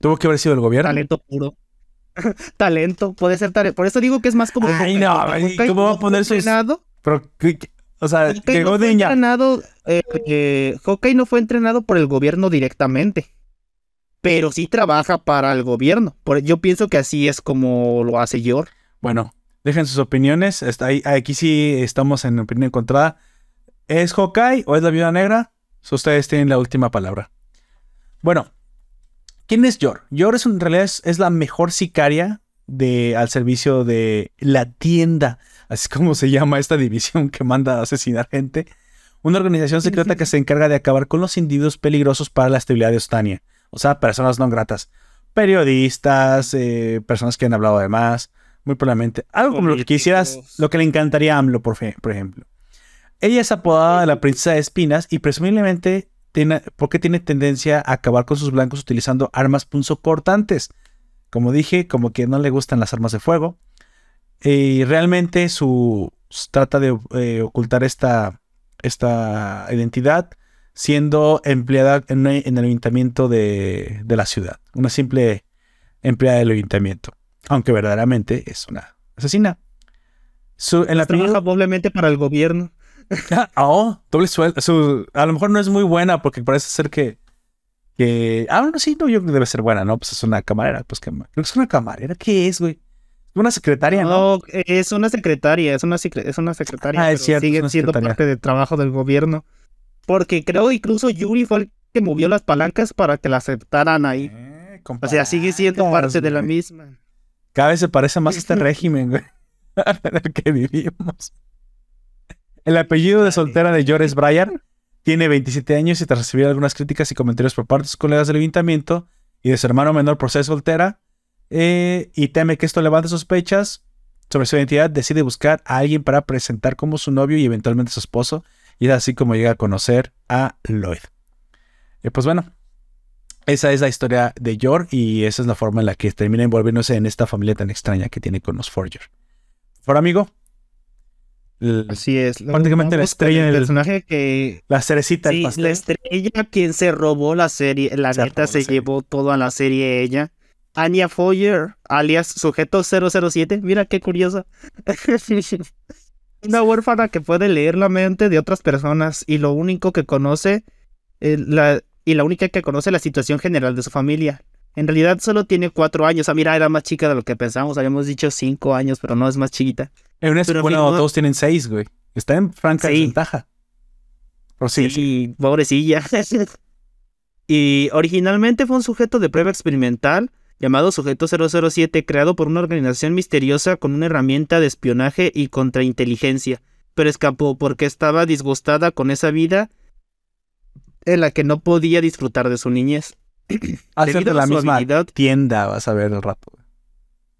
Tuvo que haber sido el gobierno. Talento puro. talento, puede ser talento. Por eso digo que es más como... Ay, no, ¿cómo va a poner su... Pero, o sea, llegó no Entrenado, eh, eh, Hawkeye no fue entrenado por el gobierno directamente, pero sí trabaja para el gobierno. Por, yo pienso que así es como lo hace Yor. Bueno, dejen sus opiniones. Está ahí, aquí sí estamos en opinión encontrada. ¿Es Hawkeye o es la viuda negra? ustedes tienen la última palabra. Bueno, ¿quién es Yor? Yor es en realidad es la mejor sicaria de, al servicio de la tienda, así como se llama esta división que manda a asesinar gente. Una organización secreta que se encarga de acabar con los individuos peligrosos para la estabilidad de Ostania. O sea, personas no gratas. Periodistas, eh, personas que han hablado de más, Muy probablemente. Algo como lo que quisieras, lo que le encantaría a AMLO, por, por ejemplo. Ella es apodada la princesa de espinas y presumiblemente tiene, porque tiene tendencia a acabar con sus blancos utilizando armas punzocortantes. Como dije, como que no le gustan las armas de fuego. Y realmente su trata de eh, ocultar esta, esta identidad siendo empleada en, el ayuntamiento de, de, la ciudad. Una simple empleada del ayuntamiento. Aunque verdaderamente es una asesina. Su, en la Trabaja probablemente para el gobierno. Ah, oh, doble sueldo. a lo mejor no es muy buena porque parece ser que. que ah, no, sí, no, yo creo que debe ser buena, ¿no? Pues es una camarera. Pues que, creo que es una camarera. ¿Qué es, güey? Una secretaria, ¿no? No, es una secretaria, es una, es una secretaria. Ah, es cierto, sigue siendo parte del trabajo del gobierno. Porque creo incluso Yuri fue el que movió las palancas para que la aceptaran ahí. Eh, o sea, sigue siendo parte de la misma. Cada vez se parece más a este régimen, güey. en el que vivimos. El apellido de soltera de Joris Breyer tiene 27 años y tras recibir algunas críticas y comentarios por parte de sus colegas del ayuntamiento y de su hermano menor por ser soltera, eh, y teme que esto levante sospechas sobre su identidad, decide buscar a alguien para presentar como su novio y eventualmente su esposo, y es así como llega a conocer a Lloyd. Y pues bueno, esa es la historia de Yor y esa es la forma en la que termina envolviéndose en esta familia tan extraña que tiene con los Forger. Por amigo. Así es. Prácticamente la estrella el personaje que. La cerecita sí, La estrella quien se robó la serie. La neta se llevó toda la serie ella. Anya Foyer, alias Sujeto 007. Mira qué curiosa. Una huérfana que puede leer la mente de otras personas y lo único que conoce, eh, la, y la única que conoce la situación general de su familia. En realidad solo tiene cuatro años. Ah, mira, era más chica de lo que pensábamos. Habíamos dicho cinco años, pero no es más chiquita. En una escuela todos tienen seis, güey. Está en franca desventaja. sí. sí, pobrecilla. y originalmente fue un sujeto de prueba experimental llamado Sujeto 007, creado por una organización misteriosa con una herramienta de espionaje y contrainteligencia, pero escapó porque estaba disgustada con esa vida en la que no podía disfrutar de su niñez. Hacer de la misma tienda, vas a ver el rato.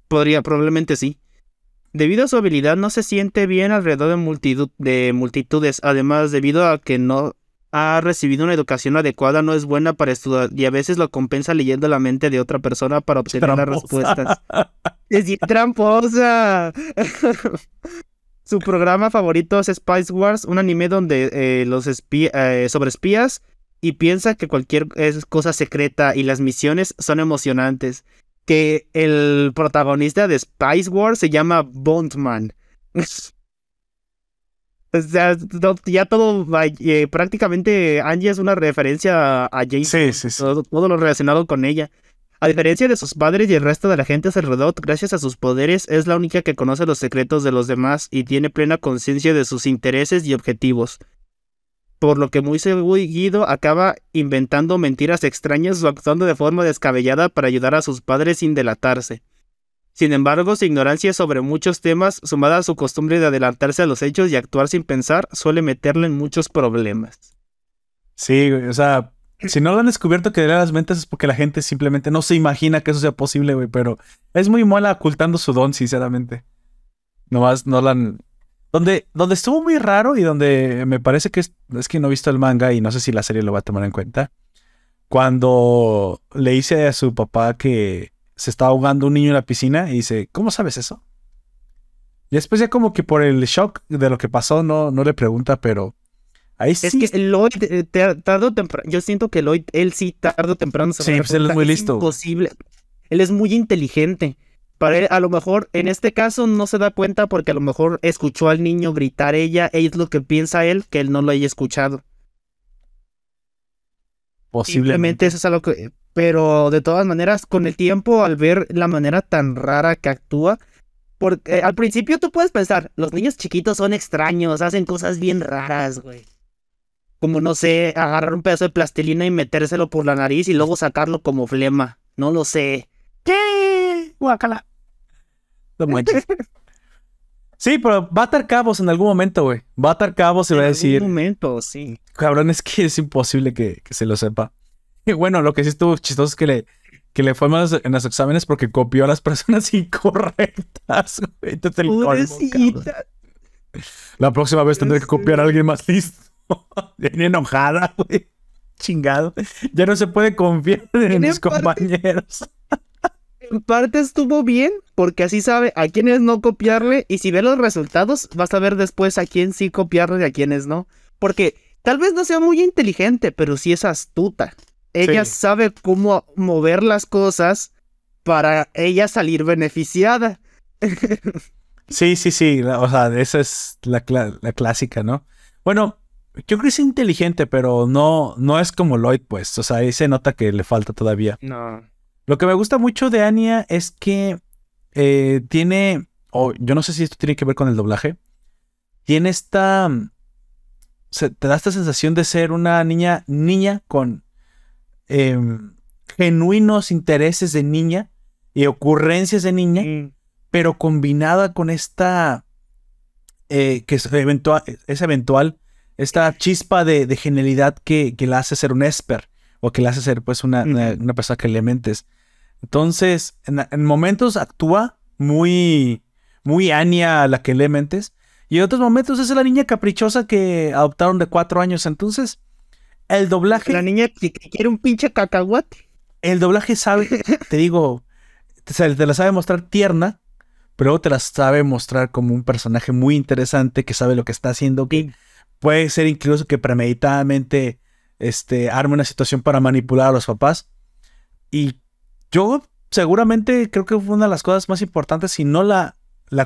Podría, probablemente sí. Debido a su habilidad, no se siente bien alrededor de, multitud, de multitudes. Además, debido a que no ha recibido una educación adecuada, no es buena para estudiar y a veces lo compensa leyendo la mente de otra persona para obtener las respuestas. es tramposa. Su programa favorito es Spice Wars, un anime donde eh, los eh, sobre espías y piensa que cualquier cosa secreta y las misiones son emocionantes. Que el protagonista de Spice Wars se llama Bondman. O sea, ya todo, eh, prácticamente Angie es una referencia a James. Sí, sí, sí. Todo, lo relacionado con ella. A diferencia de sus padres y el resto de la gente a su alrededor, gracias a sus poderes, es la única que conoce los secretos de los demás y tiene plena conciencia de sus intereses y objetivos. Por lo que muy seguido acaba inventando mentiras extrañas o actuando de forma descabellada para ayudar a sus padres sin delatarse. Sin embargo, su ignorancia sobre muchos temas, sumada a su costumbre de adelantarse a los hechos y actuar sin pensar, suele meterle en muchos problemas. Sí, o sea, si no lo han descubierto que lea las mentes es porque la gente simplemente no se imagina que eso sea posible, güey, pero es muy mala ocultando su don, sinceramente. Nomás no la han... Donde, donde estuvo muy raro y donde me parece que es, es que no he visto el manga y no sé si la serie lo va a tomar en cuenta. Cuando le dice a su papá que se está ahogando un niño en la piscina y dice, ¿cómo sabes eso? Y después ya como que por el shock de lo que pasó no, no le pregunta, pero ahí sí. Es que Lloyd, eh, tarde o temprano, yo siento que Lloyd, él sí tarde o temprano se Sí, pues él es muy listo. imposible. Él es muy inteligente. Para él, a lo mejor, en este caso no se da cuenta porque a lo mejor escuchó al niño gritar ella, es lo que piensa él, que él no lo haya escuchado. Posiblemente. eso es algo que pero de todas maneras, con el tiempo, al ver la manera tan rara que actúa, porque al principio tú puedes pensar, los niños chiquitos son extraños, hacen cosas bien raras, güey. Como no sé, agarrar un pedazo de plastilina y metérselo por la nariz y luego sacarlo como flema. No lo sé. ¿Qué? Guacala. No Sí, pero va a atar cabos en algún momento, güey. Va a atar cabos y va a decir. En algún momento, sí. Cabrón, es que es imposible que, que se lo sepa. Y bueno, lo que sí estuvo chistoso es que le, que le fue mal en los exámenes porque copió a las personas incorrectas. La próxima vez tendré que copiar a alguien más listo. Viene enojada, güey. Chingado. Ya no se puede confiar en mis compañeros. En parte estuvo bien, porque así sabe a quiénes no copiarle. Y si ve los resultados, vas a ver después a quién sí copiarle y a quiénes no. Porque tal vez no sea muy inteligente, pero sí es astuta. Ella sabe cómo mover las cosas para ella salir beneficiada. sí, sí, sí. O sea, esa es la, la, clásica, ¿no? Bueno, yo creo que es inteligente, pero no, no es como Lloyd, pues. O sea, ahí se nota que le falta todavía. No. Lo que me gusta mucho de Anya es que eh, tiene. O yo no sé si esto tiene que ver con el doblaje. Tiene esta. te da esta sensación de ser una niña, niña con Em, genuinos intereses de niña y ocurrencias de niña, mm. pero combinada con esta eh, que es eventual, es eventual, esta chispa de, genialidad que, la hace ser un esper o que la hace ser pues una, una, persona que le mentes. Entonces, en, momentos actúa muy, muy Anya a la que le mentes. Y en otros momentos es la niña caprichosa que adoptaron de cuatro años. Entonces, el doblaje. La niña que quiere un pinche cacahuate. El doblaje sabe, te digo, te, te la sabe mostrar tierna, pero te la sabe mostrar como un personaje muy interesante que sabe lo que está haciendo, que puede ser incluso que premeditadamente este, arme una situación para manipular a los papás. Y yo seguramente creo que fue una de las cosas más importantes, si no la,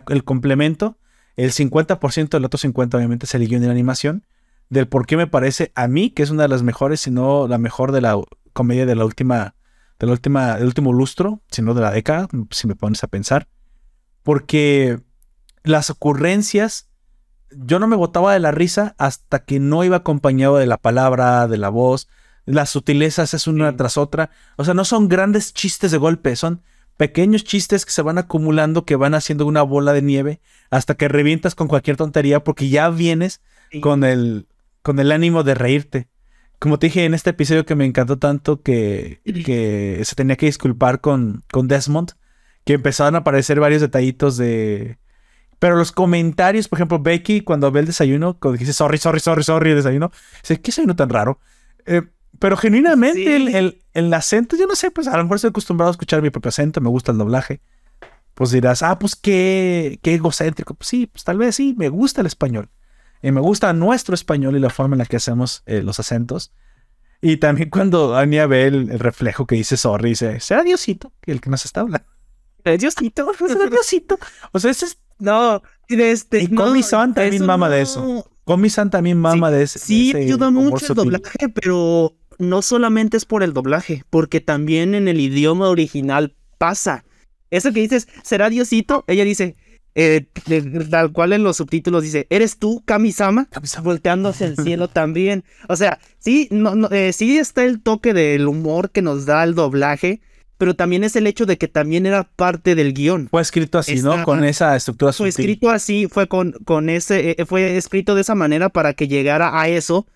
el complemento, el 50%, el otro 50% obviamente se leyó en la animación del por qué me parece a mí que es una de las mejores, si no la mejor de la comedia de la última, de la del último lustro, si no de la década, si me pones a pensar. Porque las ocurrencias, yo no me botaba de la risa hasta que no iba acompañado de la palabra, de la voz. Las sutilezas es una tras otra. O sea, no son grandes chistes de golpe, son pequeños chistes que se van acumulando, que van haciendo una bola de nieve hasta que revientas con cualquier tontería porque ya vienes con el con el ánimo de reírte. Como te dije en este episodio que me encantó tanto que, que se tenía que disculpar con, con Desmond, que empezaron a aparecer varios detallitos de... Pero los comentarios, por ejemplo, Becky, cuando ve el desayuno, cuando dice sorry, sorry, sorry, sorry, el desayuno, dice, ¿qué desayuno tan raro? Eh, pero genuinamente el, el, acento, yo no sé, pues a lo mejor estoy acostumbrado a escuchar mi propio acento, me gusta el doblaje. Pues dirás, ah, pues qué, qué egocéntrico. Pues sí, pues tal vez sí, me gusta el español. Y me gusta nuestro español y la forma en la que hacemos eh, los acentos. Y también cuando Anya ve el, reflejo que dice sorry, dice, será Diosito el que nos está hablando. Diosito, Diosito. O sea, ese es... No, este... Y Comi San también mama de eso. Comi San también mama de ese. Sí, ayuda mucho el doblaje, pero no solamente es por el doblaje, porque también en el idioma original pasa. Eso que dices, ¿será Diosito? Ella dice, eh, tal cual en los subtítulos dice, ¿eres tú, Kamisama? Volteando hacia el cielo también. O sea, sí, no, eh, sí está el toque del humor que nos da el doblaje, pero también es el hecho de que también era parte del guion. Fue escrito así, ¿no? Con esa estructura Fue escrito así, fue con, con ese, eh, fue escrito de esa manera para que llegara a eso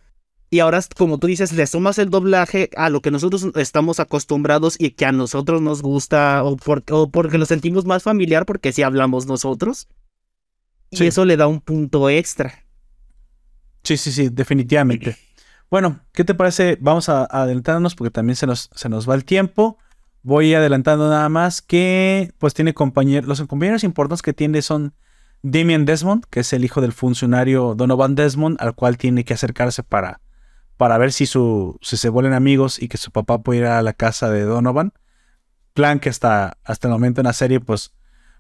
y ahora, como tú dices, le sumas el doblaje a lo que nosotros estamos acostumbrados y que a nosotros nos gusta o, porque lo sentimos más familiar porque si hablamos nosotros. Y eso le da un punto extra. Sí, sí, sí, definitivamente. Bueno, ¿qué te parece? Vamos a, adelantarnos porque también se nos, se nos va el tiempo. Voy adelantando nada más que pues tiene compañeros, los compañeros importantes que tiene son Damien Desmond, que es el hijo del funcionario Donovan Desmond, al cual tiene que acercarse para para ver si, su, si se vuelven amigos y que su papá puede ir a la casa de Donovan. Plan que hasta, hasta el momento en la serie, pues,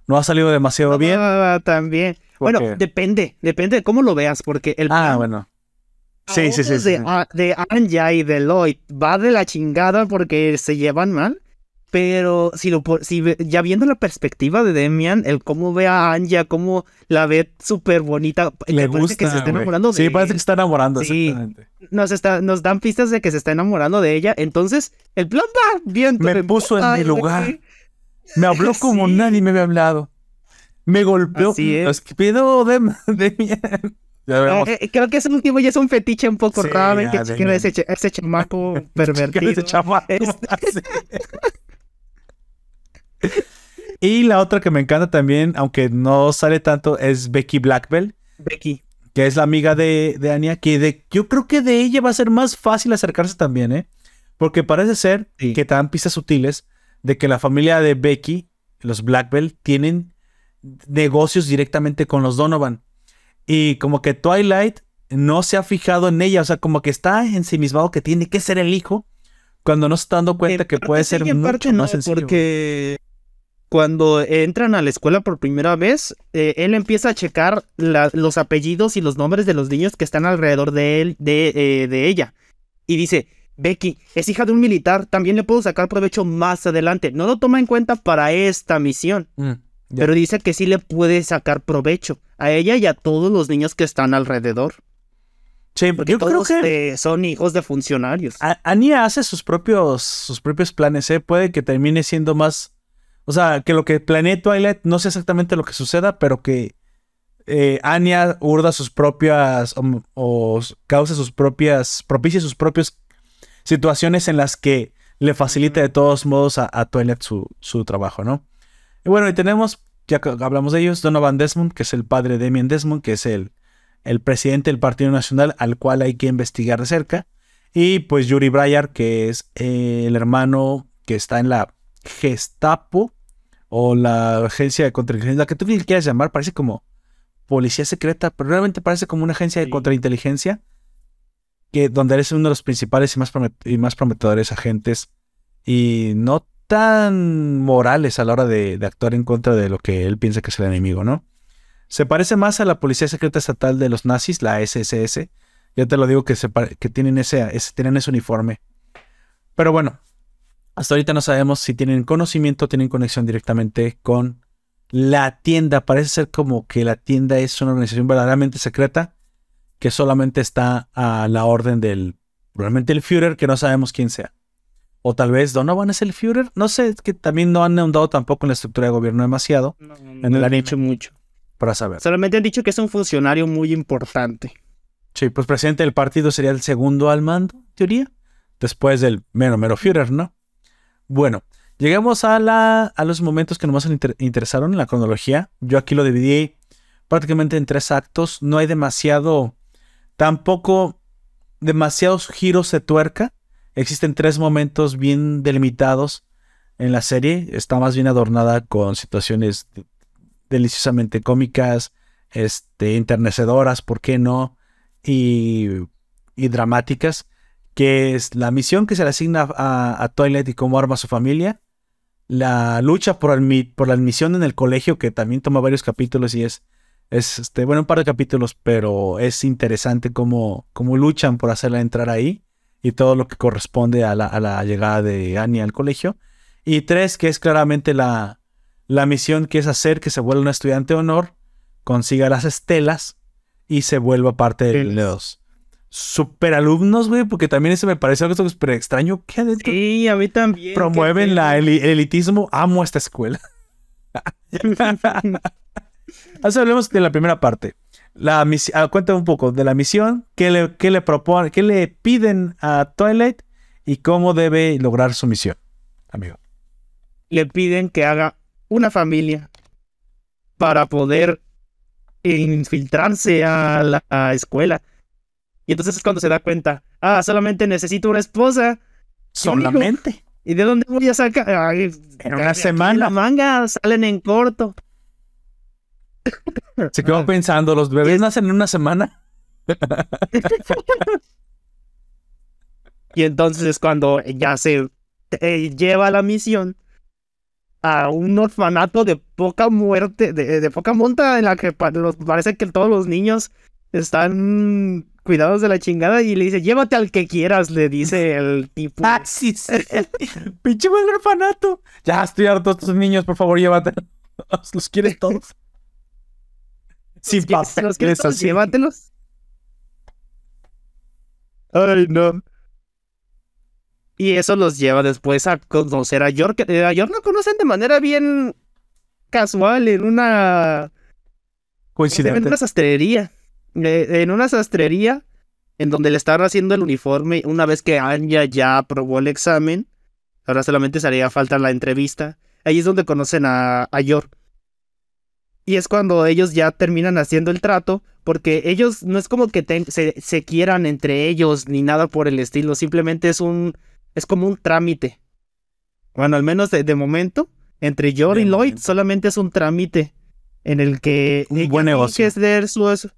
no ha salido demasiado bien. Ah, también. Bueno, depende, depende de cómo lo veas, porque el... Ah, bueno. Sí, sí, sí. De, de Anja y de Lloyd va de la chingada porque se llevan mal. Pero si lo si ya viendo la perspectiva de Demian, el cómo ve a Anja, cómo la ve súper bonita, le gusta que se está enamorando de Sí, parece que está enamorando, sí. Nos está, nos dan pistas de que se está enamorando de ella. Entonces, el plan va bien. Me puso en mi lugar. Me habló como nadie me había hablado. Me golpeó. Así es. que pido Demian. Eh, eh, creo que ese último ya es un fetiche un poco raro. Que ese, ese chamaco pervertido. Ese chamaco. Este y la otra que me encanta también, aunque no sale tanto, es Becky Blackbell. Becky. Que es la amiga de, de Anya, que de, yo creo que de ella va a ser más fácil acercarse también, ¿eh? Porque parece ser que te dan pistas sutiles de que la familia de Becky, los Blackbell, tienen negocios directamente con los Donovan. Y como que Twilight no se ha fijado en ella, o sea, como que está ensimismado que tiene que ser el hijo, cuando no se está dando cuenta que puede ser mucho más sencillo. Porque cuando entran a la escuela por primera vez, eh, él empieza a checar los apellidos y los nombres de los niños que están alrededor de él, de, eh, de ella. Y dice, Becky es hija de un militar, también le puedo sacar provecho más adelante. No lo toma en cuenta para esta misión. Mm, pero dice que sí le puede sacar provecho a ella y a todos los niños que están alrededor. Sí, porque yo creo que son hijos de funcionarios. Ania hace sus propios, sus propios planes, ¿eh? Puede que termine siendo más. O sea, que lo que planee Twilight no sé exactamente lo que suceda, pero que eh, Anya urda sus propias. O, cause sus propias. propicie sus propias situaciones en las que le facilita de todos modos a, Twilight su, su trabajo, ¿no? Y bueno, y tenemos, ya que hablamos de ellos, Donovan Desmond, que es el padre de Damien Desmond, que es el el presidente del Partido Nacional, al cual hay que investigar de cerca. Y pues Yuri Breyer, que es eh, el hermano que está en la Gestapo o la agencia de contrainteligencia, que tú quieras llamar, parece como policía secreta, pero realmente parece como una agencia de contrainteligencia, que, donde eres uno de los principales y más, y más prometedores agentes y no tan morales a la hora de, de actuar en contra de lo que él piensa que es el enemigo, ¿no? Se parece más a la Policía Secreta Estatal de los nazis, la SSS. Ya te lo digo que, que tienen, ese, tienen ese uniforme. Pero bueno, hasta ahorita no sabemos si tienen conocimiento, tienen conexión directamente con la tienda. Parece ser como que la tienda es una organización verdaderamente secreta que solamente está a la orden del, probablemente el Führer, que no sabemos quién sea. O tal vez Donovan es el Führer. No sé, es que también no han ahondado tampoco en la estructura de gobierno demasiado. en el anime. mucho para saber. Solamente han dicho que es un funcionario muy importante. Sí, pues presidente del partido sería el segundo al mando, teoría. Después del mero, mero Führer, ¿no? Bueno, llegamos a, la, a los momentos que nos interesaron en la cronología. Yo aquí lo dividí prácticamente en tres actos. No hay demasiado, tampoco demasiados giros de tuerca. Existen tres momentos bien delimitados en la serie. Está más bien adornada con situaciones deliciosamente cómicas, este, enternecedoras, ¿por qué no? Y, y dramáticas, que es la misión que se le asigna a, a Twilight y cómo arma su familia, la lucha por, por la admisión en el colegio, que también toma varios capítulos y es, es este, bueno, un par de capítulos, pero es interesante cómo, cómo luchan por hacerla entrar ahí y todo lo que corresponde a la, a la llegada de Annie al colegio. Y tres, que es claramente la, la misión que es hacer que se vuelva un estudiante de honor, consiga las estelas y se vuelva parte de los super alumnos, güey, porque también eso me parece algo súper extraño. ¿Qué adentro? Sí, a mí también. Promueven la, el, elitismo. Amo esta escuela. Así hablemos de la primera parte. La misión, ah, cuéntame un poco de la misión, qué le, qué le proponen, qué le piden a Twilight y cómo debe lograr su misión, amigo. Le piden que haga una familia para poder infiltrarse a la escuela. Y entonces es cuando se da cuenta, ah, solamente necesito una esposa. Solamente. ¿Y de dónde voy a sacar? en una semana. La manga salen en corto. Se quedó pensando, ¿los bebés nacen en una semana? y entonces es cuando ya se eh, lleva la misión a un orfanato de poca muerte, de, poca monta, en la que parece que todos los niños están cuidados de la chingada y le dice, llévate al que quieras, le dice el tipo. Ah, sí, sí. Pinche buen orfanato. Ya estoy harto de estos niños, por favor, llévate. Los quieres todos. Sin papel. Los quieres todos, llévatelos. Ay, no. Y eso los lleva después a conocer a York. Eh, a York lo conocen de manera bien casual en una... Coincidente. En una sastrería. En una sastrería en donde le están haciendo el uniforme una vez que Anya ya aprobó el examen. Ahora solamente se haría falta la entrevista. ahí es donde conocen a, a Yor. Y es cuando ellos ya terminan haciendo el trato, porque ellos no es como que se, se, quieran entre ellos ni nada por el estilo, simplemente es un, es como un trámite. Bueno, al menos de, momento, entre Yor y Lloyd solamente es un trámite en el que un buen negocio. ser su,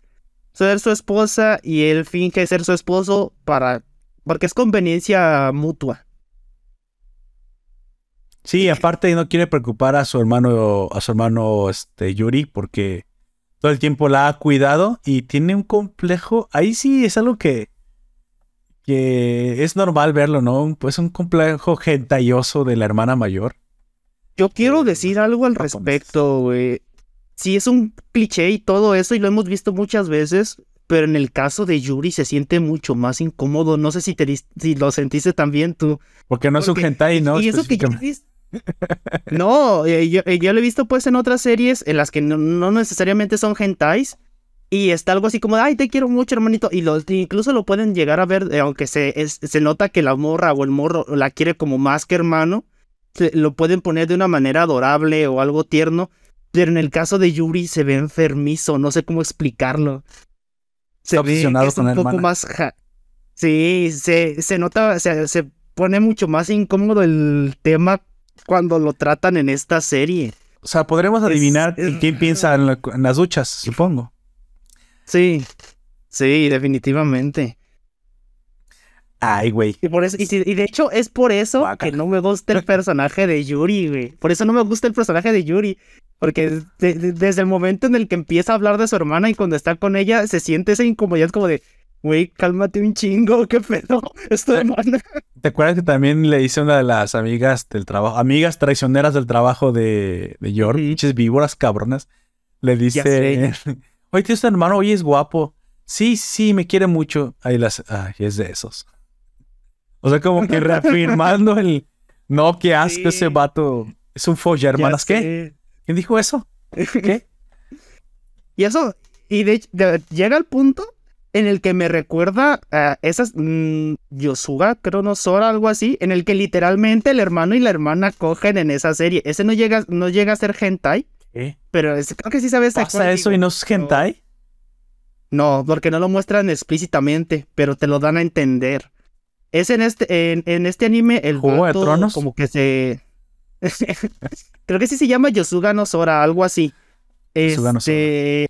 ser su esposa y él finge ser su esposo para porque es conveniencia mutua. Sí, aparte no quiere preocupar a su hermano, a su hermano este, Yuri, porque todo el tiempo la ha cuidado y tiene un complejo. Ahí sí es algo que, que es normal verlo, ¿no? Pues un complejo gentayoso de la hermana mayor. Yo quiero decir algo al respecto, güey. Sí, es un cliché y todo eso, y lo hemos visto muchas veces, pero en el caso de Yuri se siente mulo más incómodo. No sé si, te, si lo sentiste también tú. Porque no es un hentai, ¿no? Y eso que yo No, eh, eh, yo, lo he visto pues en otras series en las que no, necesariamente son hentais. Y está algo así como, ay, te quiero mucho, hermanito. Y lo, incluso lo pueden llegar a ver, eh, aunque se, se nota que la morra o el morro la quiere como más que hermano. lo pueden poner de una manera adorable o algo tierno. Pero en el caso de Yuri se ve enfermizo, no sé cómo explicarlo se ve es un poco más... Sí, se, se nota, se, se pone mucho más incómodo el tema cuando lo tratan en esta serie. O sea, podremos adivinar quién piensa en, las duchas, supongo. Sí, sí, definitivamente. Ay, güey. Y, por eso, y, de hecho es por eso que no me gusta el personaje de Yuri, güey. Por eso no me gusta el personaje de Yuri. Porque desde el momento en el que empieza a hablar de su hermana y cuando está con ella, se siente esa incomodidad como de, güey, cálmate un chingo, qué pedo, es tu hermana. ¿Te acuerdas que también le hice una de las amigas del trabajo, amigas traicioneras del trabajo de, de George, sí. víboras cabronas? Le dice, oye, tienes un hermano, oye, es guapo. Sí, sí, me quiere mucho. Ahí las, ay, es de esos. O sea, como que reafirmando el, no, qué asco ese vato. Es un folla, hermanas, ¿qué? ¿Quién dijo eso? ¿Qué? y eso, y de, llega al punto en el que me recuerda a esas mmm, Yosuga, Sora, algo así, en el que literalmente el hermano y la hermana cogen en esa serie. Ese no llega, no llega a ser hentai. ¿Qué? Pero creo que sí sabes. ¿Pasa eso y no es hentai? No, porque no lo muestran explícitamente, pero te lo dan a entender. Es en este, en, este anime el ¿Juego de Tronos? como que se Creo que sí se llama Yosuga no Sora, algo así. Este,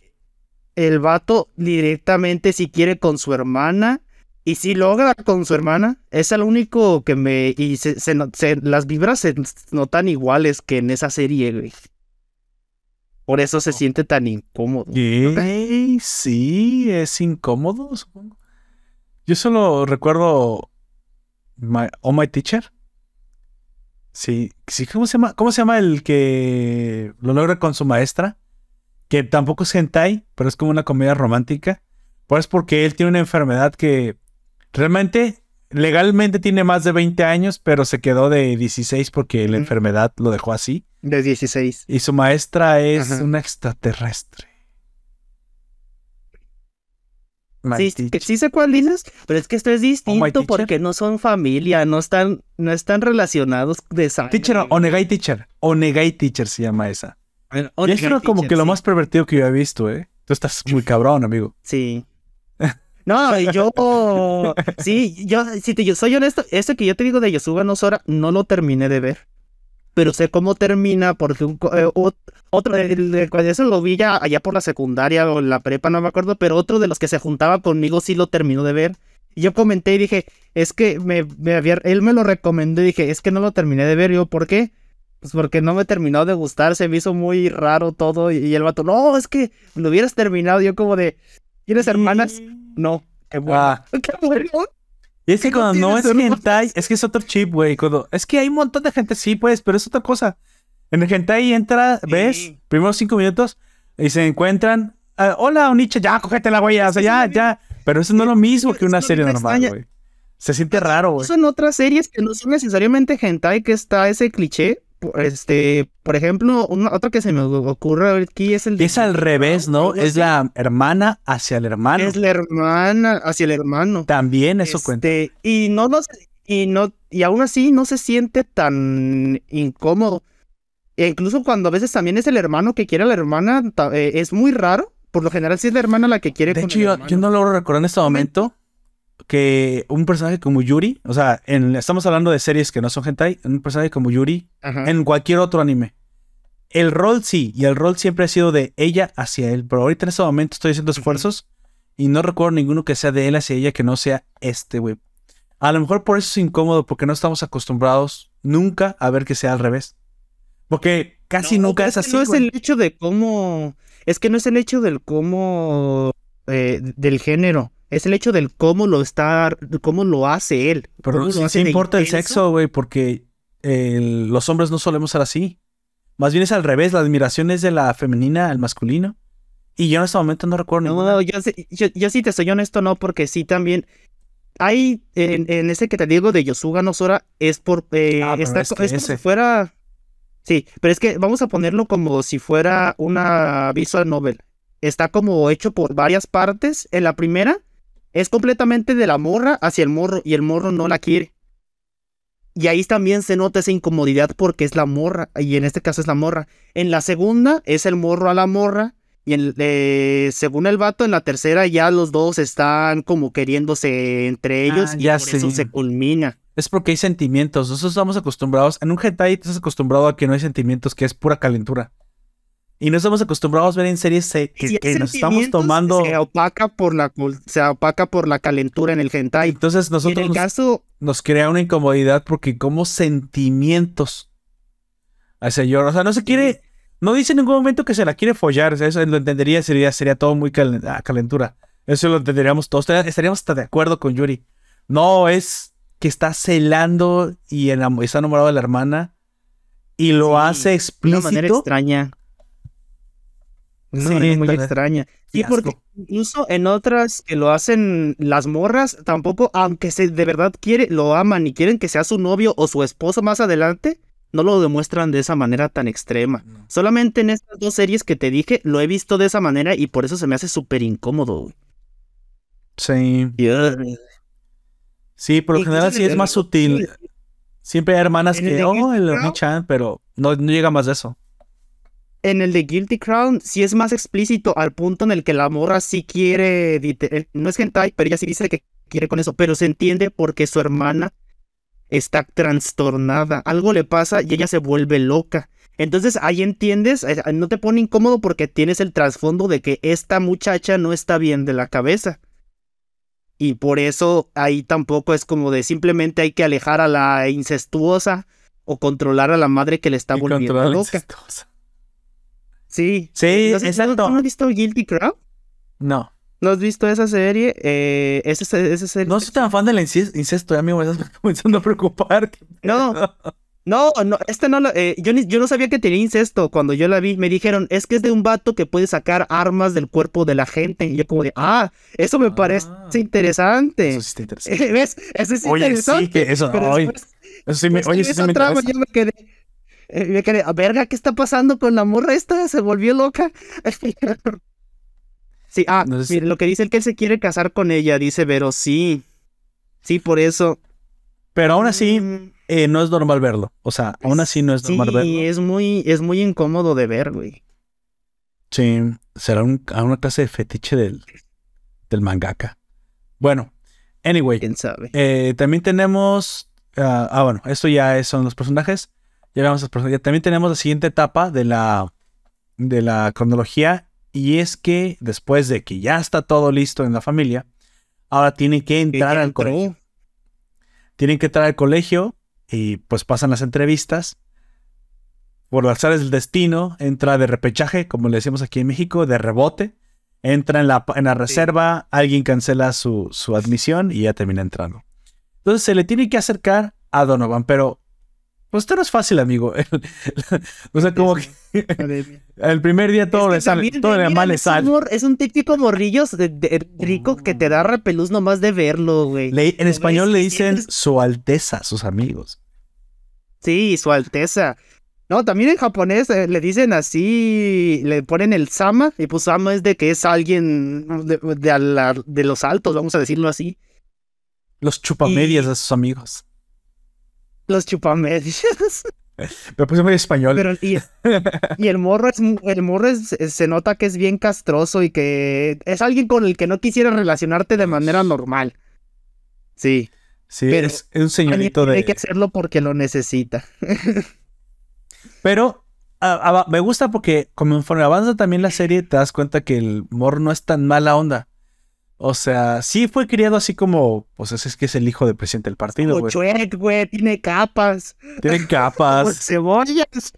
el vato directamente si quiere con su hermana. Y si logra con su hermana, es el único que me. Y se, las vibras se notan iguales que en esa serie, güey. Por eso se oh. siente tan incómodo. Sí, es incómodo, supongo. Yo solo recuerdo my, Oh My Teacher. Sí, sí, ¿cómo se llama? ¿Cómo se llama el que lo logra con su maestra? Que tampoco es hentai, pero es como una comedia romántica. Pues porque él tiene una enfermedad que realmente, legalmente tiene más de 20 años, pero se quedó de 16 porque la enfermedad lo dejó así. De 16. Y su maestra es una extraterrestre. Sí, que sí sé cuál dices, pero es que esto es distinto porque no son familia, no están, no están relacionados de sangre. Teacher, Onegai Teacher. Onegai Teacher se llama esa. y es como que lo más pervertido que yo he visto, ¿eh? Tú estás muy cabrón, amigo. Sí. No, yo. Sí, yo, si te, yo soy honesto, ese que yo te digo de Yosuga no Sora, no lo terminé de ver pero sé cómo termina porque eh, otro, de, eso lo vi ya allá por la secundaria o la prepa, no me acuerdo, pero otro de los que se juntaba conmigo sí lo terminó de ver. Y yo comenté y dije, es que me, me había, él me lo recomendó y dije, es que no lo terminé de ver. yo, ¿por qué? Pues porque no me terminó de gustar, se me hizo muy raro todo. Y, el vato, no, es que lo hubieras terminado. Yo como de, ¿tienes hermanas? No. Qué bueno. Ah. Qué bueno. Y es que cuando no es hentai, es que es otro chip, güey. Es que hay un montón de gente, sí, pues, pero es otra cosa. En el hentai entra, ves, primeros cinco minutos, y se encuentran. Ah, hola, Onicha, ya, cógete la güey, o sea, ya, ya. Pero eso no es lo mismo que una serie normal, güey. Se siente raro, güey. Son otras series que no son necesariamente hentai, que está ese cliché, este, por ejemplo, otro que se me ocurre aquí es el Es al revés, ¿no? Es la hermana hacia el hermano. Es la hermana hacia el hermano. También eso cuenta. Este, y no nos y no y aún así no se siente tan incómodo. E incluso cuando a veces también es el hermano que quiere a la hermana, eh, es muy raro. Por lo general, sí es la hermana la que quiere. De hecho, yo, no lo recuerdo en este momento que un personaje como Yuri, o sea, estamos hablando de series que no son hentai, un personaje como Yuri, en cualquier otro anime. El rol sí, y el rol siempre ha sido de ella hacia él, pero ahorita en este momento estoy haciendo esfuerzos y no recuerdo ninguno que sea de él hacia ella que no sea este, güey. A lo mejor por eso es incómodo, porque no estamos acostumbrados nunca a ver que sea al revés. Porque casi nunca es así. No es el hecho de cómo. Es que no es el hecho del cómo. Eh, del género. Es el hecho del cómo lo está. cómo lo hace él. Pero sí, importa el sexo, güey, porque los hombres no solemos ser así. Más bien es al revés, la admiración es de la femenina al masculino. Y yo en este momento no recuerdo No, no yo, yo, sí te soy honesto, no, porque sí también. Hay en, ese que te digo de Yosuga no Sora, es por. Eh, ah, está, es, como si fuera. Sí, pero es que vamos a ponerlo como si fuera una visual novel. Está como hecho por varias partes. En la primera es completamente de la morra hacia el morro y el morro no la quiere. Y ahí también se nota esa incomodidad porque es la morra, y en este caso es la morra. En la segunda es el morro a la morra, y en, eh, según el vato, en la tercera ya los dos están como queriéndose entre ellos ah, y ya por eso se culmina. Es porque hay sentimientos. Nosotros estamos acostumbrados. En un hentai estás acostumbrado a que no hay sentimientos, que es pura calentura. Y no estamos acostumbrados a ver en series que, nos estamos tomando. Se opaca por la se opaca por la calentura en el hentai. Entonces nosotros en el caso... nos, crea una incomodidad porque como sentimientos al señor. O sea, no se quiere. No dice en ningún momento que se la quiere follar. eso lo entendería, sería, sería todo muy ah, calentura. Eso lo entenderíamos todos. Estaríamos hasta de acuerdo con Yuri. No es que está celando y está enamorado de la hermana y lo hace explícito. De una manera extraña sí, muy extraña. Y porque incluso en otras que lo hacen las morras, tampoco, aunque se de verdad quiere, lo aman y quieren que sea su novio o su esposo más adelante, no lo demuestran de esa manera tan extrema. Solamente en estas dos series que te dije, lo he visto de esa manera y por eso se me hace súper incómodo. Sí. Sí, por lo general sí es más sutil. Siempre hay hermanas que, oh, el Chan, pero no, no llega más de eso en el de Guilty Crown sí es más explícito al punto en el que la morra sí quiere, eh, no es hentai, pero ella sí dice que quiere con eso, pero se entiende porque su hermana está trastornada, algo le pasa y ella se vuelve loca. Entonces ahí entiendes, eh, no te pone incómodo porque tienes el trasfondo de que esta muchacha no está bien de la cabeza. Y por eso ahí tampoco es como de simplemente hay que alejar a la incestuosa o controlar a la madre que le está volviendo loca. Sí. Sí, exacto. ¿No has visto Guilty Crown? No. ¿No has visto esa serie? Eh, esa, serie... No soy tan fan del incesto, ya me estás comenzando a preocupar. No, no, no, este no lo, eh, yo, yo no sabía que tenía incesto cuando yo la vi. Me dijeron, es que es de un vato que puede sacar armas del cuerpo de la gente. Y yo como de, ah, eso me parece ah. interesante. Eso sí está interesante. ¿Ves? Eso es oye, interesante. Sí, que eso, oye, eso sí me, oye, sí, me trama, yo me quedé, eh, quedé, verga, ¿qué está pasando con la morra esta? Se volvió loca. sí, ah, mire, lo que dice el que él se quiere casar con ella, dice pero sí. Sí, por eso. Pero aún así, mm. eh, no es normal verlo. O sea, aún así no es normal verlo. Sí, es muy, es muy incómodo de ver, güey. Sí, será una clase de fetiche del, del mangaka. Bueno, anyway. ¿Quién sabe? Eh, también tenemos. ah, ah bueno, esto ya son los personajes. Ya vamos a También tenemos la siguiente etapa de la, de la cronología. Y es que después de que ya está todo listo en la familia, ahora tienen que entrar al colegio. Tienen que entrar al colegio y pues pasan las entrevistas. Por las áreas del destino, entra de repechaje, como le decimos aquí en México, de rebote. Entra en la, en la reserva, alguien cancela su, su admisión y ya termina entrando. Entonces se le tiene que acercar a Donovan, pero pues esto no es fácil, amigo. o sea, como que el primer día todo le sale, todo le mal. Es un típico morrillo rico que te da repelús nomás de verlo, güey. en español le dicen su alteza, sus amigos. Sí, su alteza. No, también en japonés eh, le dicen así, le ponen el sama, y pues sama es de que es alguien de, de, los altos, vamos a decirlo así. Los chupamedias de sus amigos. Los chupamedias. Me puse muy español. Pero, y, y el morro, es, el morro es- se nota que es bien castroso y que es alguien con el que no quisiera relacionarte de manera normal. Sí. sí, pero es, un señorito Hay que de. hacerlo porque lo necesita. Pero a- a- me gusta porque conforme avanza también la serie, te das cuenta que el morro no es tan mala onda. O sea, sí fue criado así como, pues ese es que es el hijo del presidente del partido, güey. Shrek, güey, tiene capas. Tienen Como capas. cebollas.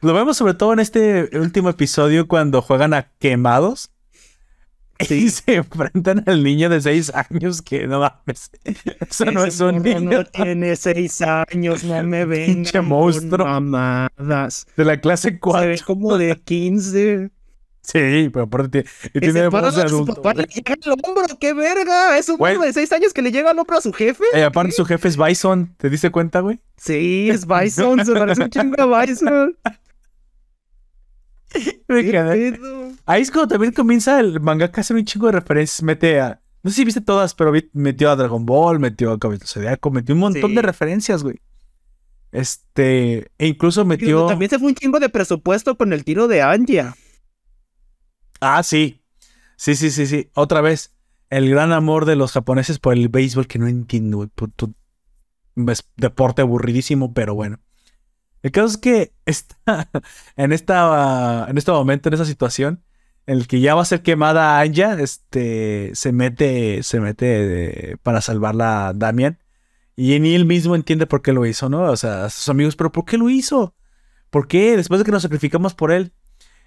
Lo vemos sobre todo en este último episodio cuando juegan a quemados. Y se enfrentan al niño de seis años que no mames. Eso no es Ese un niño No tiene seis años, no me vengan Pinche monstruo. Mamadas. de la clase Se ve 4. como de 15. Sí, pero aparte tiene, voz de adulto. papá, le llega al hombro, qué verga. Es un Güey. morro de seis años que le llega al hombro a su jefe. Eh, aparte su jefe es Bison, ¿te diste cuenta, güey? Sí, es Bison, se parece un chingo a Bison. Ahí es cuando también comienza el mangaka a hacer un chingo de referencias. Mete a. No sé si viste todas, pero metió a Dragon Ball, metió a Caballero Zodiaco, metió un montón Sí. de referencias, güey. Este. E incluso metió. También se fue un chingo de presupuesto con el tiro de Anja. Ah, sí. Sí, sí, sí, sí. Otra vez. El gran amor de los japoneses por el béisbol que no entiendo, es deporte aburridísimo, pero bueno. El caso es que está en, esta, en este momento, en esa situación, en el que ya va a ser quemada Anya, este, se mete, se mete eh, para salvarla a Damian. Y ni él mismo entiende por qué lo hizo, ¿no? O sea, a sus amigos, pero ¿por qué lo hizo? ¿Por qué? Después de que nos sacrificamos por él.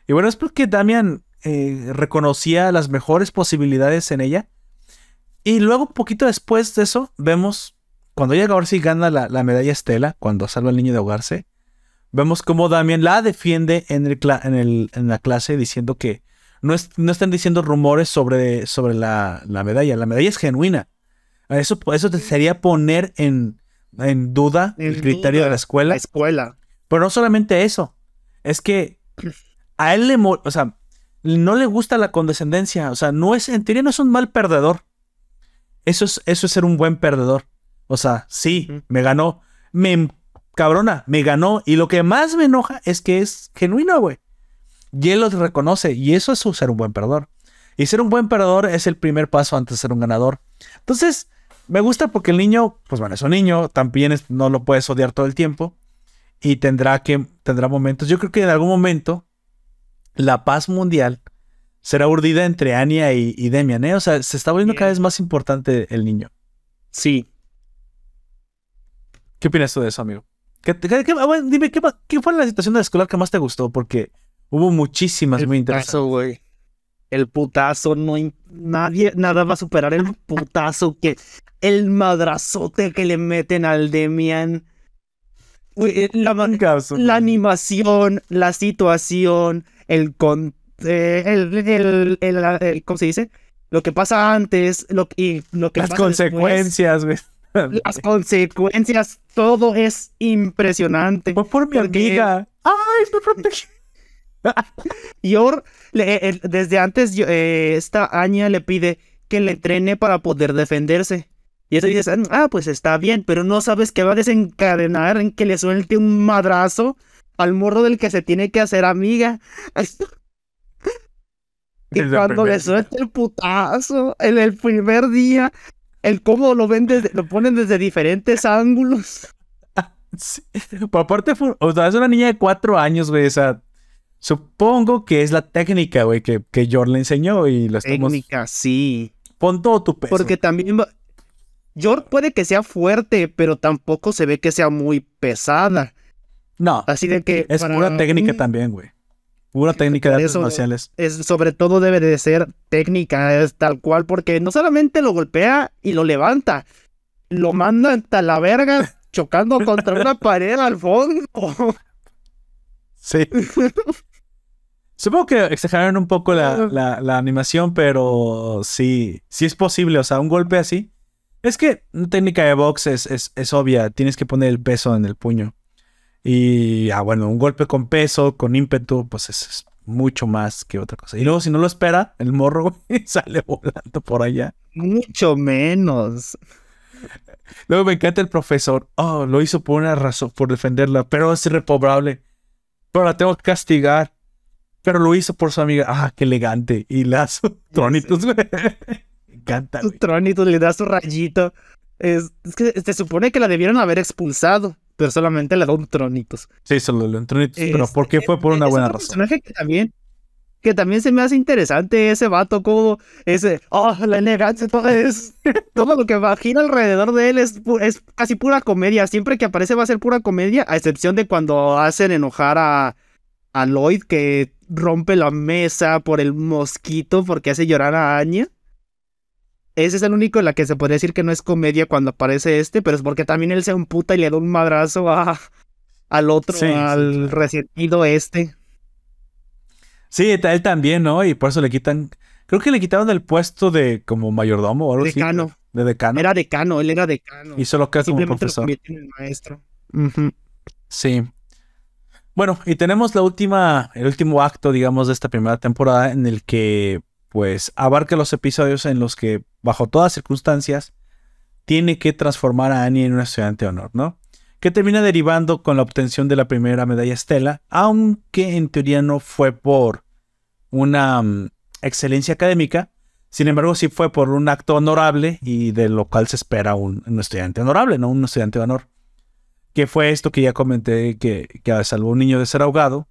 Y bueno, es porque Damian eh, reconocía las mejores posibilidades en ella. Y luego, un poquito después de eso, vemos cuando ella ahora sí gana la, la medalla Estela, cuando salva al niño de ahogarse, vemos cómo Damian la defiende en, el en, el- en la clase diciendo que no, es- no están diciendo rumores sobre, sobre la, la medalla. La medalla es genuina. Eso, eso te sería poner en, en duda En el criterio duda de la escuela. La escuela. Pero no solamente eso. Es que a él le... O sea, no le gusta la condescendencia. O sea, no es... En teoría no es un mal perdedor. Eso es, eso es ser un buen perdedor. O sea, sí, me ganó. Me... em- Cabrona, me ganó. Y lo que más me enoja es que es genuino, güey. Y él lo reconoce. Y eso es ser un buen perdedor. Y ser un buen perdedor es el primer paso antes de ser un ganador. Entonces, me gusta porque el niño, pues bueno, es un niño. También es- no lo puedes odiar todo el tiempo y tendrá que tendrá momentos. Yo creo que en algún momento la paz mundial será urdida entre Anya y, y Demian, ¿eh? O sea, se está volviendo cada vez más importante el niño. Sí. ¿Qué opinas tú de eso, amigo? ¿Qué, te- qué- qué- ah, bueno, dime, ¿qué, fue la situación de la escolar que más te gustó? Porque hubo muchísimas El muy interesantes. putazo, güey. El putazo, no nadie, nada va a superar el putazo que, el madrazote que le meten al Demian. Güey, eh, la animación, la situación, el con, eh, el, el, el- el- ¿cómo se dice? Lo que pasa antes, lo, y lo que Las pasa consecuencias, güey. las consecuencias, todo es impresionante. Por mi Porque- amiga. Ay, me protegí. Yor, le- el- desde antes, eh, esta Anya le pide que le entrene para poder defenderse. Y eso dices, ah, pues está bien, pero no sabes que va a desencadenar en que le suelte un madrazo al morro del que se tiene que hacer amiga. y cuando le suelte el putazo en el primer día, el cómo lo ven desde, lo ponen desde diferentes ángulos. Sí. Por aparte, fue, o sea, es una niña de cuatro años, güey. O sea, supongo que es la técnica, güey, que, que le enseñó y lo estamos. Técnica, sí. Pon todo tu peso. Porque también York puede que sea fuerte, pero tampoco se ve que sea muy pesada. No, Así de que. es para pura técnica también, güey. Pura técnica de artes eso- marciales. Es, sobre todo debe de ser técnica, es tal cual, porque no solamente lo golpea y lo levanta, lo manda hasta la verga chocando contra una pared al fondo. Sí. Supongo que exageraron un poco la, la- la animación, pero sí, sí es posible. O sea, un golpe así. Es que una técnica de box es, es, es obvia. Tienes que poner el peso en el puño. Y, ah, bueno, un golpe con peso, con ímpetu, pues es, es mucho más que otra cosa. Y luego, si no lo espera, el morro sale volando por allá. Mucho menos. Luego me encanta el profesor. Oh, lo hizo por una razón, por defenderla, pero es irreprobable. Pero la tengo que castigar. Pero lo hizo por su amiga. Ah, qué elegante. Y las tronitos, güey. Me encanta. Su tronito le da su rayito. Es, es que se supone que la debieron haber expulsado, pero solamente le da un tronitos. Sí, solo le tronitos. pero Este, ¿por qué fue por una buena razón? personaje que también, que también se me hace interesante ese vato, como ese, oh, la elegancia, todo es, todo lo que gira alrededor de él es, es casi pura comedia. Siempre que aparece va a ser pura comedia, a excepción de cuando hacen enojar a, a Lloyd, que rompe la mesa por el mosquito porque hace llorar a Anya. Ese es el único en la que se podría decir que no es comedia cuando aparece este, pero es porque también él se emputa y le da un madrazo a, al otro, Sí, sí, al claro. resentido este. Sí, él también, ¿no? Y por eso le quitan. Creo que le quitaron el puesto de como mayordomo o algo así. Decano. De decano. Era decano, él era decano. Y solo queda como lo profesor. convirtió en el maestro. Sí. Bueno, y tenemos la última, el último acto, digamos, de esta primera temporada en el que, pues, abarca los episodios en los que, bajo todas circunstancias, tiene que transformar a Annie en una estudiante de honor, ¿no? Que termina derivando con la obtención de la primera medalla Estela, aunque en teoría no fue por una mm, excelencia académica, sin embargo, sí fue por un acto honorable y de lo cual se espera un, un estudiante honorable, no un estudiante de honor. Que fue esto que ya comenté, que, que salvó a un niño de ser ahogado,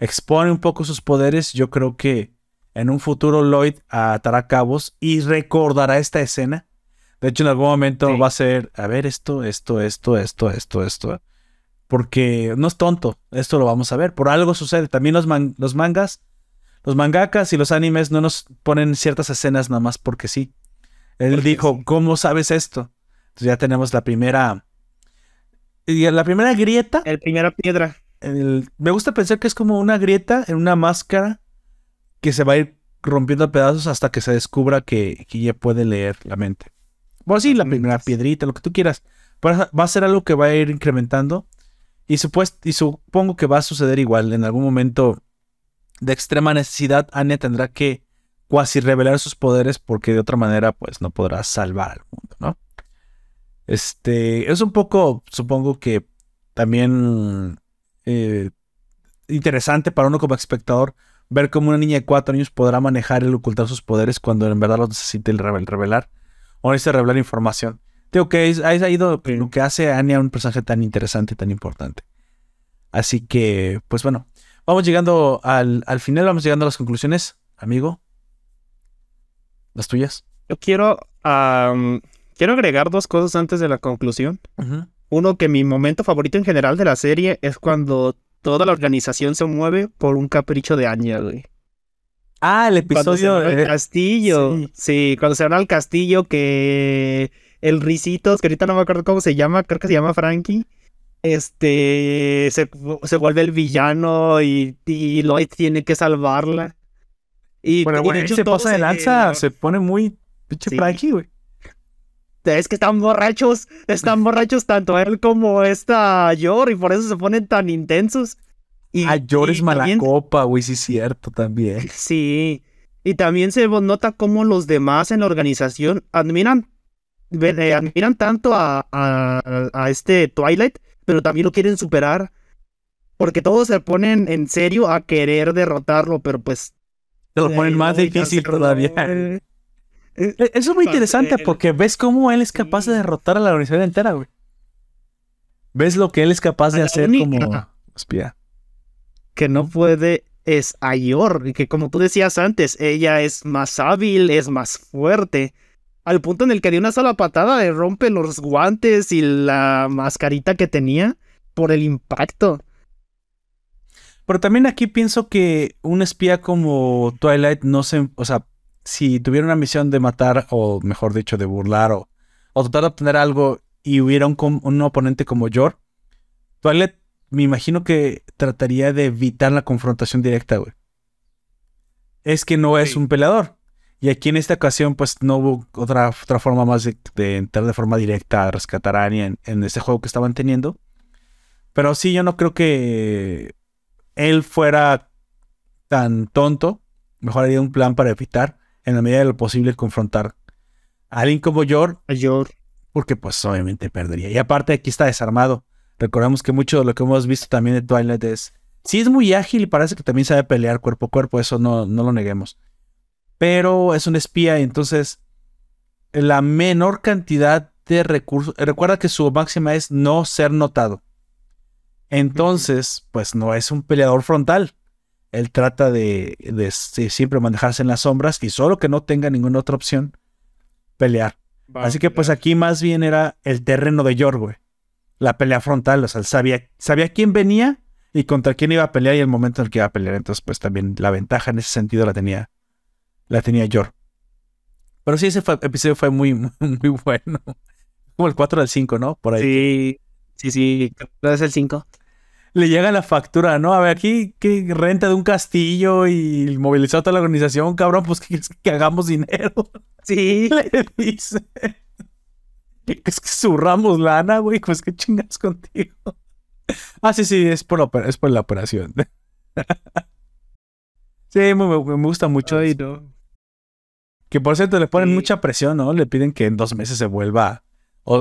expone un poco sus poderes, yo creo que en un futuro Lloyd atará cabos y recordará esta escena. De hecho, en algún momento Sí. va a ser, a ver, esto, esto, esto, esto, esto, esto. Porque no es tonto, esto lo vamos a ver. Por algo sucede. También los, man- los mangas, los mangakas y los animes no nos ponen ciertas escenas nada más porque sí. Él Porque dijo, sí. ¿cómo sabes esto? Entonces ya tenemos la primera... Y la primera grieta, El primera piedra. el- me gusta pensar que es como una grieta en una máscara que se va a ir rompiendo a pedazos hasta que se descubra que, que ella puede leer la mente. Bueno, sí, la primera piedrita, lo que tú quieras. Pero va a ser algo que va a ir incrementando. Y, y supongo que va a suceder igual. En algún momento de extrema necesidad, Anya tendrá que cuasi revelar sus poderes porque de otra manera, pues no podrá salvar al mundo, ¿no? Este es un poco, supongo que también eh, interesante para uno como espectador ver cómo una niña de cuatro años podrá manejar el ocultar sus poderes cuando en verdad los necesite el revel- revelar o necesita revelar información. Digo que es, es ahí lo que hace a Anya un personaje tan interesante, tan importante. Así que, pues bueno, vamos llegando al, al final, vamos llegando a las conclusiones, amigo. Las tuyas. Yo quiero, quiero agregar dos cosas antes de la conclusión. Uno, que mi momento favorito en general de la serie es cuando toda la organización se mueve por un capricho de Anya, güey. Ah, el se episodio. al eh, castillo. sí. Sí. cuando se van al castillo que el Ricitos, que ahorita no me acuerdo cómo se llama, creo que se llama Frankie. Este se, se vuelve el villano y, y Lloyd tiene que salvarla. Y, bueno, y güey, se todos pasa de lanza, se pone muy pinche Sí. Frankie, güey. Es que están borrachos, están borrachos tanto él como esta Yor y por eso se ponen tan intensos. Y, Ah, llores y mala también- copa, güey, sí es cierto también. Sí, y también se nota cómo los demás en la organización admiran, eh, admiran tanto a, a, a este Twilight, pero también lo quieren superar. Porque todos se ponen en serio a querer derrotarlo, pero pues... Te lo ponen más difícil todavía. eh, E- Eso es muy interesante porque ves cómo él es capaz de derrotar a la organización entera, güey. Ves lo que él es capaz de hacer como espía. que no puede es a Yor, y que como tú decías antes, ella es más hábil, es más fuerte, al punto en el que de una sola patada le rompe los guantes y la mascarita que tenía por el impacto. Pero también aquí pienso que un espía como Twilight no se. O sea, si tuviera una misión de matar, o mejor dicho, de burlar, o, o tratar de obtener algo, y hubiera un, un oponente como Yor, Twilight me imagino que trataría de evitar la confrontación directa, güey. Es que no es un peleador. Y aquí en esta ocasión, pues no hubo otra, otra forma más de, de entrar de forma directa a rescatar a Annie en, en este juego que estaban teniendo. Pero sí, yo no creo que él fuera tan tonto. Mejor haría un plan para evitar, en la medida de lo posible, confrontar a alguien como Yor, A Yor. porque pues obviamente perdería. Y aparte aquí está desarmado. Recordemos que mucho de lo que hemos visto también de Twilight es, sí es muy ágil y parece que también sabe pelear cuerpo a cuerpo, eso no, no lo neguemos. Pero es un espía y entonces la menor cantidad de recursos, recuerda que su máxima es no ser notado. Entonces, pues no es un peleador frontal. Él trata de, de, siempre manejarse en las sombras y solo que no tenga ninguna otra opción, pelear. Así que pues aquí más bien era el terreno de Yor, güey. La pelea frontal, o sea, él sabía, sabía quién venía y contra quién iba a pelear y el momento en el que iba a pelear. Entonces, pues también la ventaja en ese sentido la tenía, la tenía Yor. Pero sí, ese episodio fue muy, muy, bueno. Como el 4 del 5, ¿no? Por ahí. Sí, sí, sí, es el 5 le llega la factura, ¿no? A ver, aquí que renta de un castillo y movilizó toda la organización, cabrón, pues que, que hagamos dinero. Sí. Le dice. Es que surramos lana, güey, pues qué chingas contigo. Ah, sí, sí, es por, la, es por la operación. sí, me, me gusta mucho. Ay, no. Que por cierto le ponen mucha presión, ¿no? Le piden que en dos meses se vuelva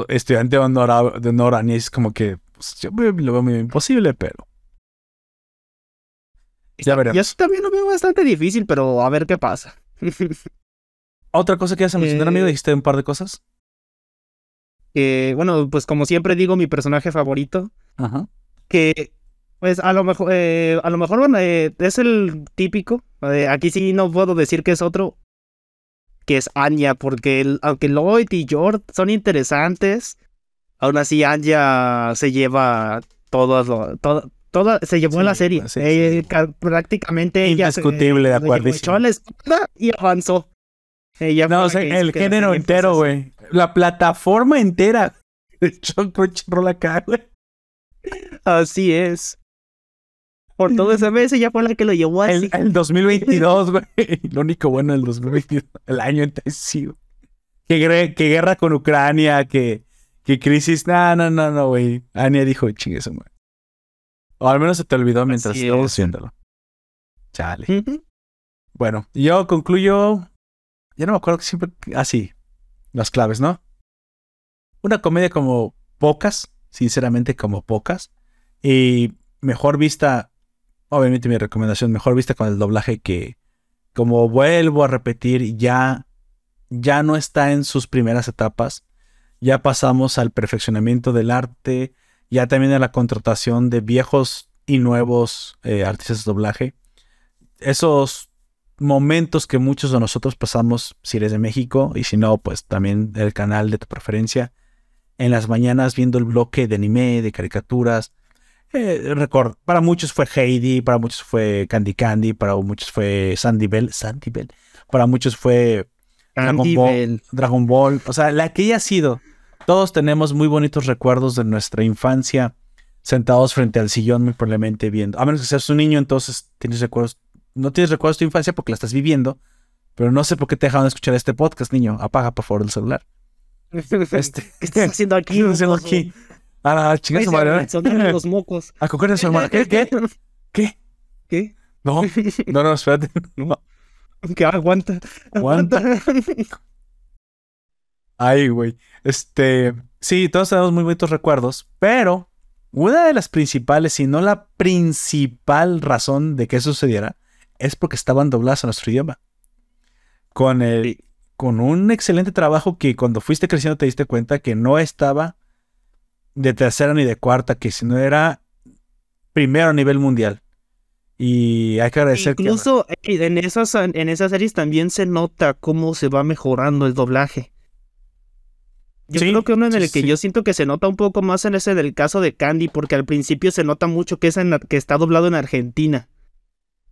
estudiante de honor, de honor y es como que pues, yo lo veo muy imposible, pero. Ya veremos. Yo eso también lo veo bastante difícil, pero a ver qué pasa. Otra cosa que vas a mencionar, amigo, eh, dijiste un par de cosas. Bueno, pues como siempre digo, mi personaje favorito. Ajá. Que, pues a lo mejor, eh, a lo mejor bueno, eh, es el típico. aquí sí no puedo decir que es otro. Que es Anya, porque aunque Lloyd y George son interesantes, Aún así, Anja se lleva todo, todo, todo se llevó en la serie. Eh, prácticamente ella Indiscutible, de acuerdo. Echó la espalda y avanzó. Ella no, o sea, el género entero, güey. La plataforma entera. Echó Crunchyroll acá, güey. Así es. Por todo ese mes ella fue la que lo llevó así. El, el 2022, güey. Lo único bueno del 2022. El año intensivo. Que, que guerra con Ucrania, que ¿Qué crisis? No, no, no, no, güey. Anya dijo, chingue eso, güey. O al menos se te olvidó mientras estabas haciéndolo. Chale. Bueno, yo concluyo. Ya no me acuerdo que siempre. Ah, sí. Las claves, ¿no? Una comedia como pocas. Sinceramente, como pocas. Y mejor vista. Obviamente, mi recomendación. Mejor vista con el doblaje que. Como vuelvo a repetir, ya. Ya no está en sus primeras etapas ya pasamos al perfeccionamiento del arte, ya también a la contratación de viejos y nuevos eh, artistas de doblaje. Esos momentos que muchos de nosotros pasamos, si eres de México, y si no, pues también el canal de tu preferencia, en las mañanas viendo el bloque de anime, de caricaturas. Eh, record, para muchos fue Heidi, para muchos fue Candy Candy, para muchos fue Sandy Bell, Sandy Bell, para muchos fue Dragon Ball, Dragon Ball, o sea, la que haya sido todos tenemos muy bonitos recuerdos de nuestra infancia, sentados frente al sillón muy probablemente viendo. A menos que seas un niño, entonces tienes recuerdos. No tienes recuerdos de tu infancia porque la estás viviendo, pero no sé por qué te dejaron escuchar este podcast, niño. Apaga por favor el celular. Este, ¿Qué estás haciendo aquí? ¿Qué estás haciendo aquí? Ah, chingas madre. Son los mocos. ¿A de su hermana? ¿Qué? ¿Qué? ¿Qué? ¿Qué? No, no, no, espérate. No. Que aguanta. Aguanta. Ay, güey. Este, sí, todos tenemos muy bonitos recuerdos, pero una de las principales, si no la principal razón de que eso sucediera, es porque estaban dobladas a nuestro idioma. Con, el, con un excelente trabajo que cuando fuiste creciendo te diste cuenta que no estaba de tercera ni de cuarta, que si no era primero a nivel mundial. Y hay que agradecer Incluso en, esas, en esas series también se nota cómo se va mejorando el doblaje. Yo creo que uno en el que yo siento que se nota un poco más en ese del caso de Candy, porque al principio se nota mucho que, es que está doblado en Argentina.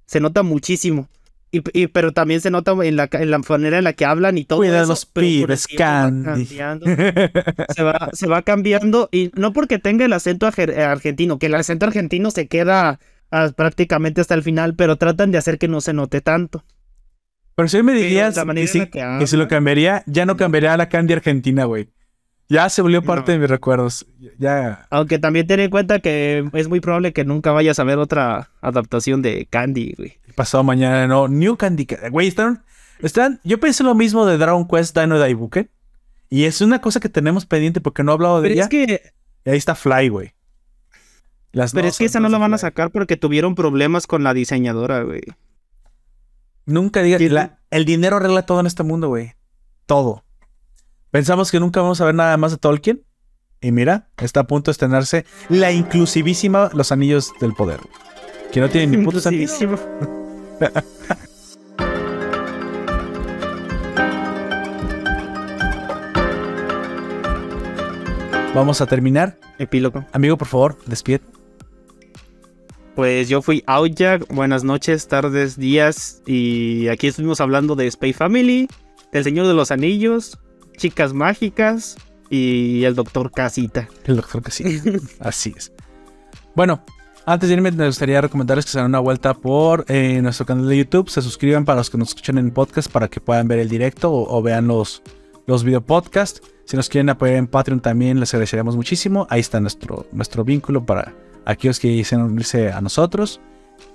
Se nota muchísimo. Y, pero también se nota en la, en la manera en la que hablan y todo. Cuida los pibes, Candy. Se va, se va cambiando. Y no porque tenga el acento argentino, que el acento argentino se queda ah, prácticamente hasta el final, pero tratan de hacer que no se note tanto. Pero si me dirías que, que, si lo cambiaría, ya no cambiaría a la Candy argentina, güey. Ya se volvió parte de mis recuerdos. Ya. Aunque también ten en cuenta que es muy probable que nunca vayas a ver otra adaptación de Candy, güey. Pasado mañana, no. New Candy. Güey, están, están. Yo pensé lo mismo de Dragon Quest Dino Daibuken. Y es una cosa que tenemos pendiente porque no he hablado de Pero ella. es que, Y ahí está Fly, güey. Las pero dos es que esa no la van a sacar porque tuvieron problemas con la diseñadora, güey. Nunca digas. ¿Qué- la- El dinero arregla todo en este mundo, güey. Todo. Pensamos que nunca vamos a ver nada más de Tolkien. Y mira, está a punto de estrenarse la inclusivísima Los Anillos del Poder. Que no tiene ni puto sentido. Vamos a terminar. Epílogo. Amigo, por favor, despide. Pues yo fui Outjack, buenas noches, tardes, días y aquí estuvimos hablando de Space Family, del Señor de los Anillos, Chicas Mágicas y el Doctor Casita. El doctor sí. Así es. Bueno, antes de irme, me gustaría recomendarles que se den una vuelta por eh, nuestro canal de YouTube. Se suscriban para los que nos escuchan en podcast para que puedan ver el directo o, o vean los, los video podcasts. Si nos quieren apoyar en Patreon también les agradeceríamos muchísimo. Ahí está nuestro, nuestro vínculo para aquellos que quisieran unirse a nosotros.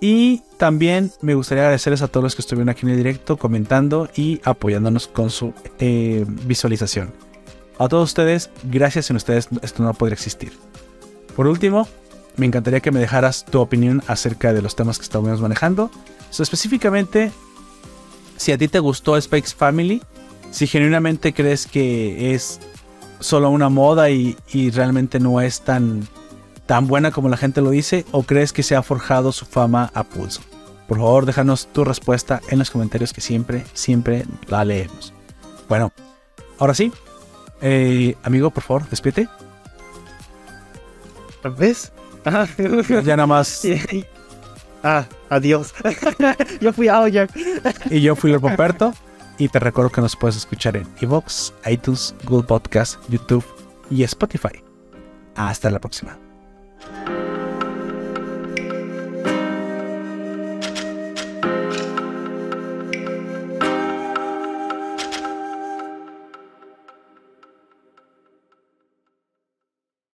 Y también me gustaría agradecerles a todos los que estuvieron aquí en el directo comentando y apoyándonos con su eh, visualización. A todos ustedes, gracias sin ustedes esto no podría existir. Por último, me encantaría que me dejaras tu opinión acerca de los temas que estamos manejando. Específicamente, si a ti te gustó Space Family, si genuinamente crees que es solo una moda y, y realmente no es tan, tan buena como la gente lo dice, o crees que se ha forjado su fama a pulso. Por favor, déjanos tu respuesta en los comentarios que siempre, siempre la leemos. Bueno, ahora sí, eh, amigo, por favor, despídete. ¿Ves? Ah, Ya nada más. ah, adiós. yo fui Outjack. Y yo fui Lord Poperto. Y te recuerdo que nos puedes escuchar en Evox, iTunes, Google Podcast, YouTube y Spotify. Hasta la próxima. Thank you.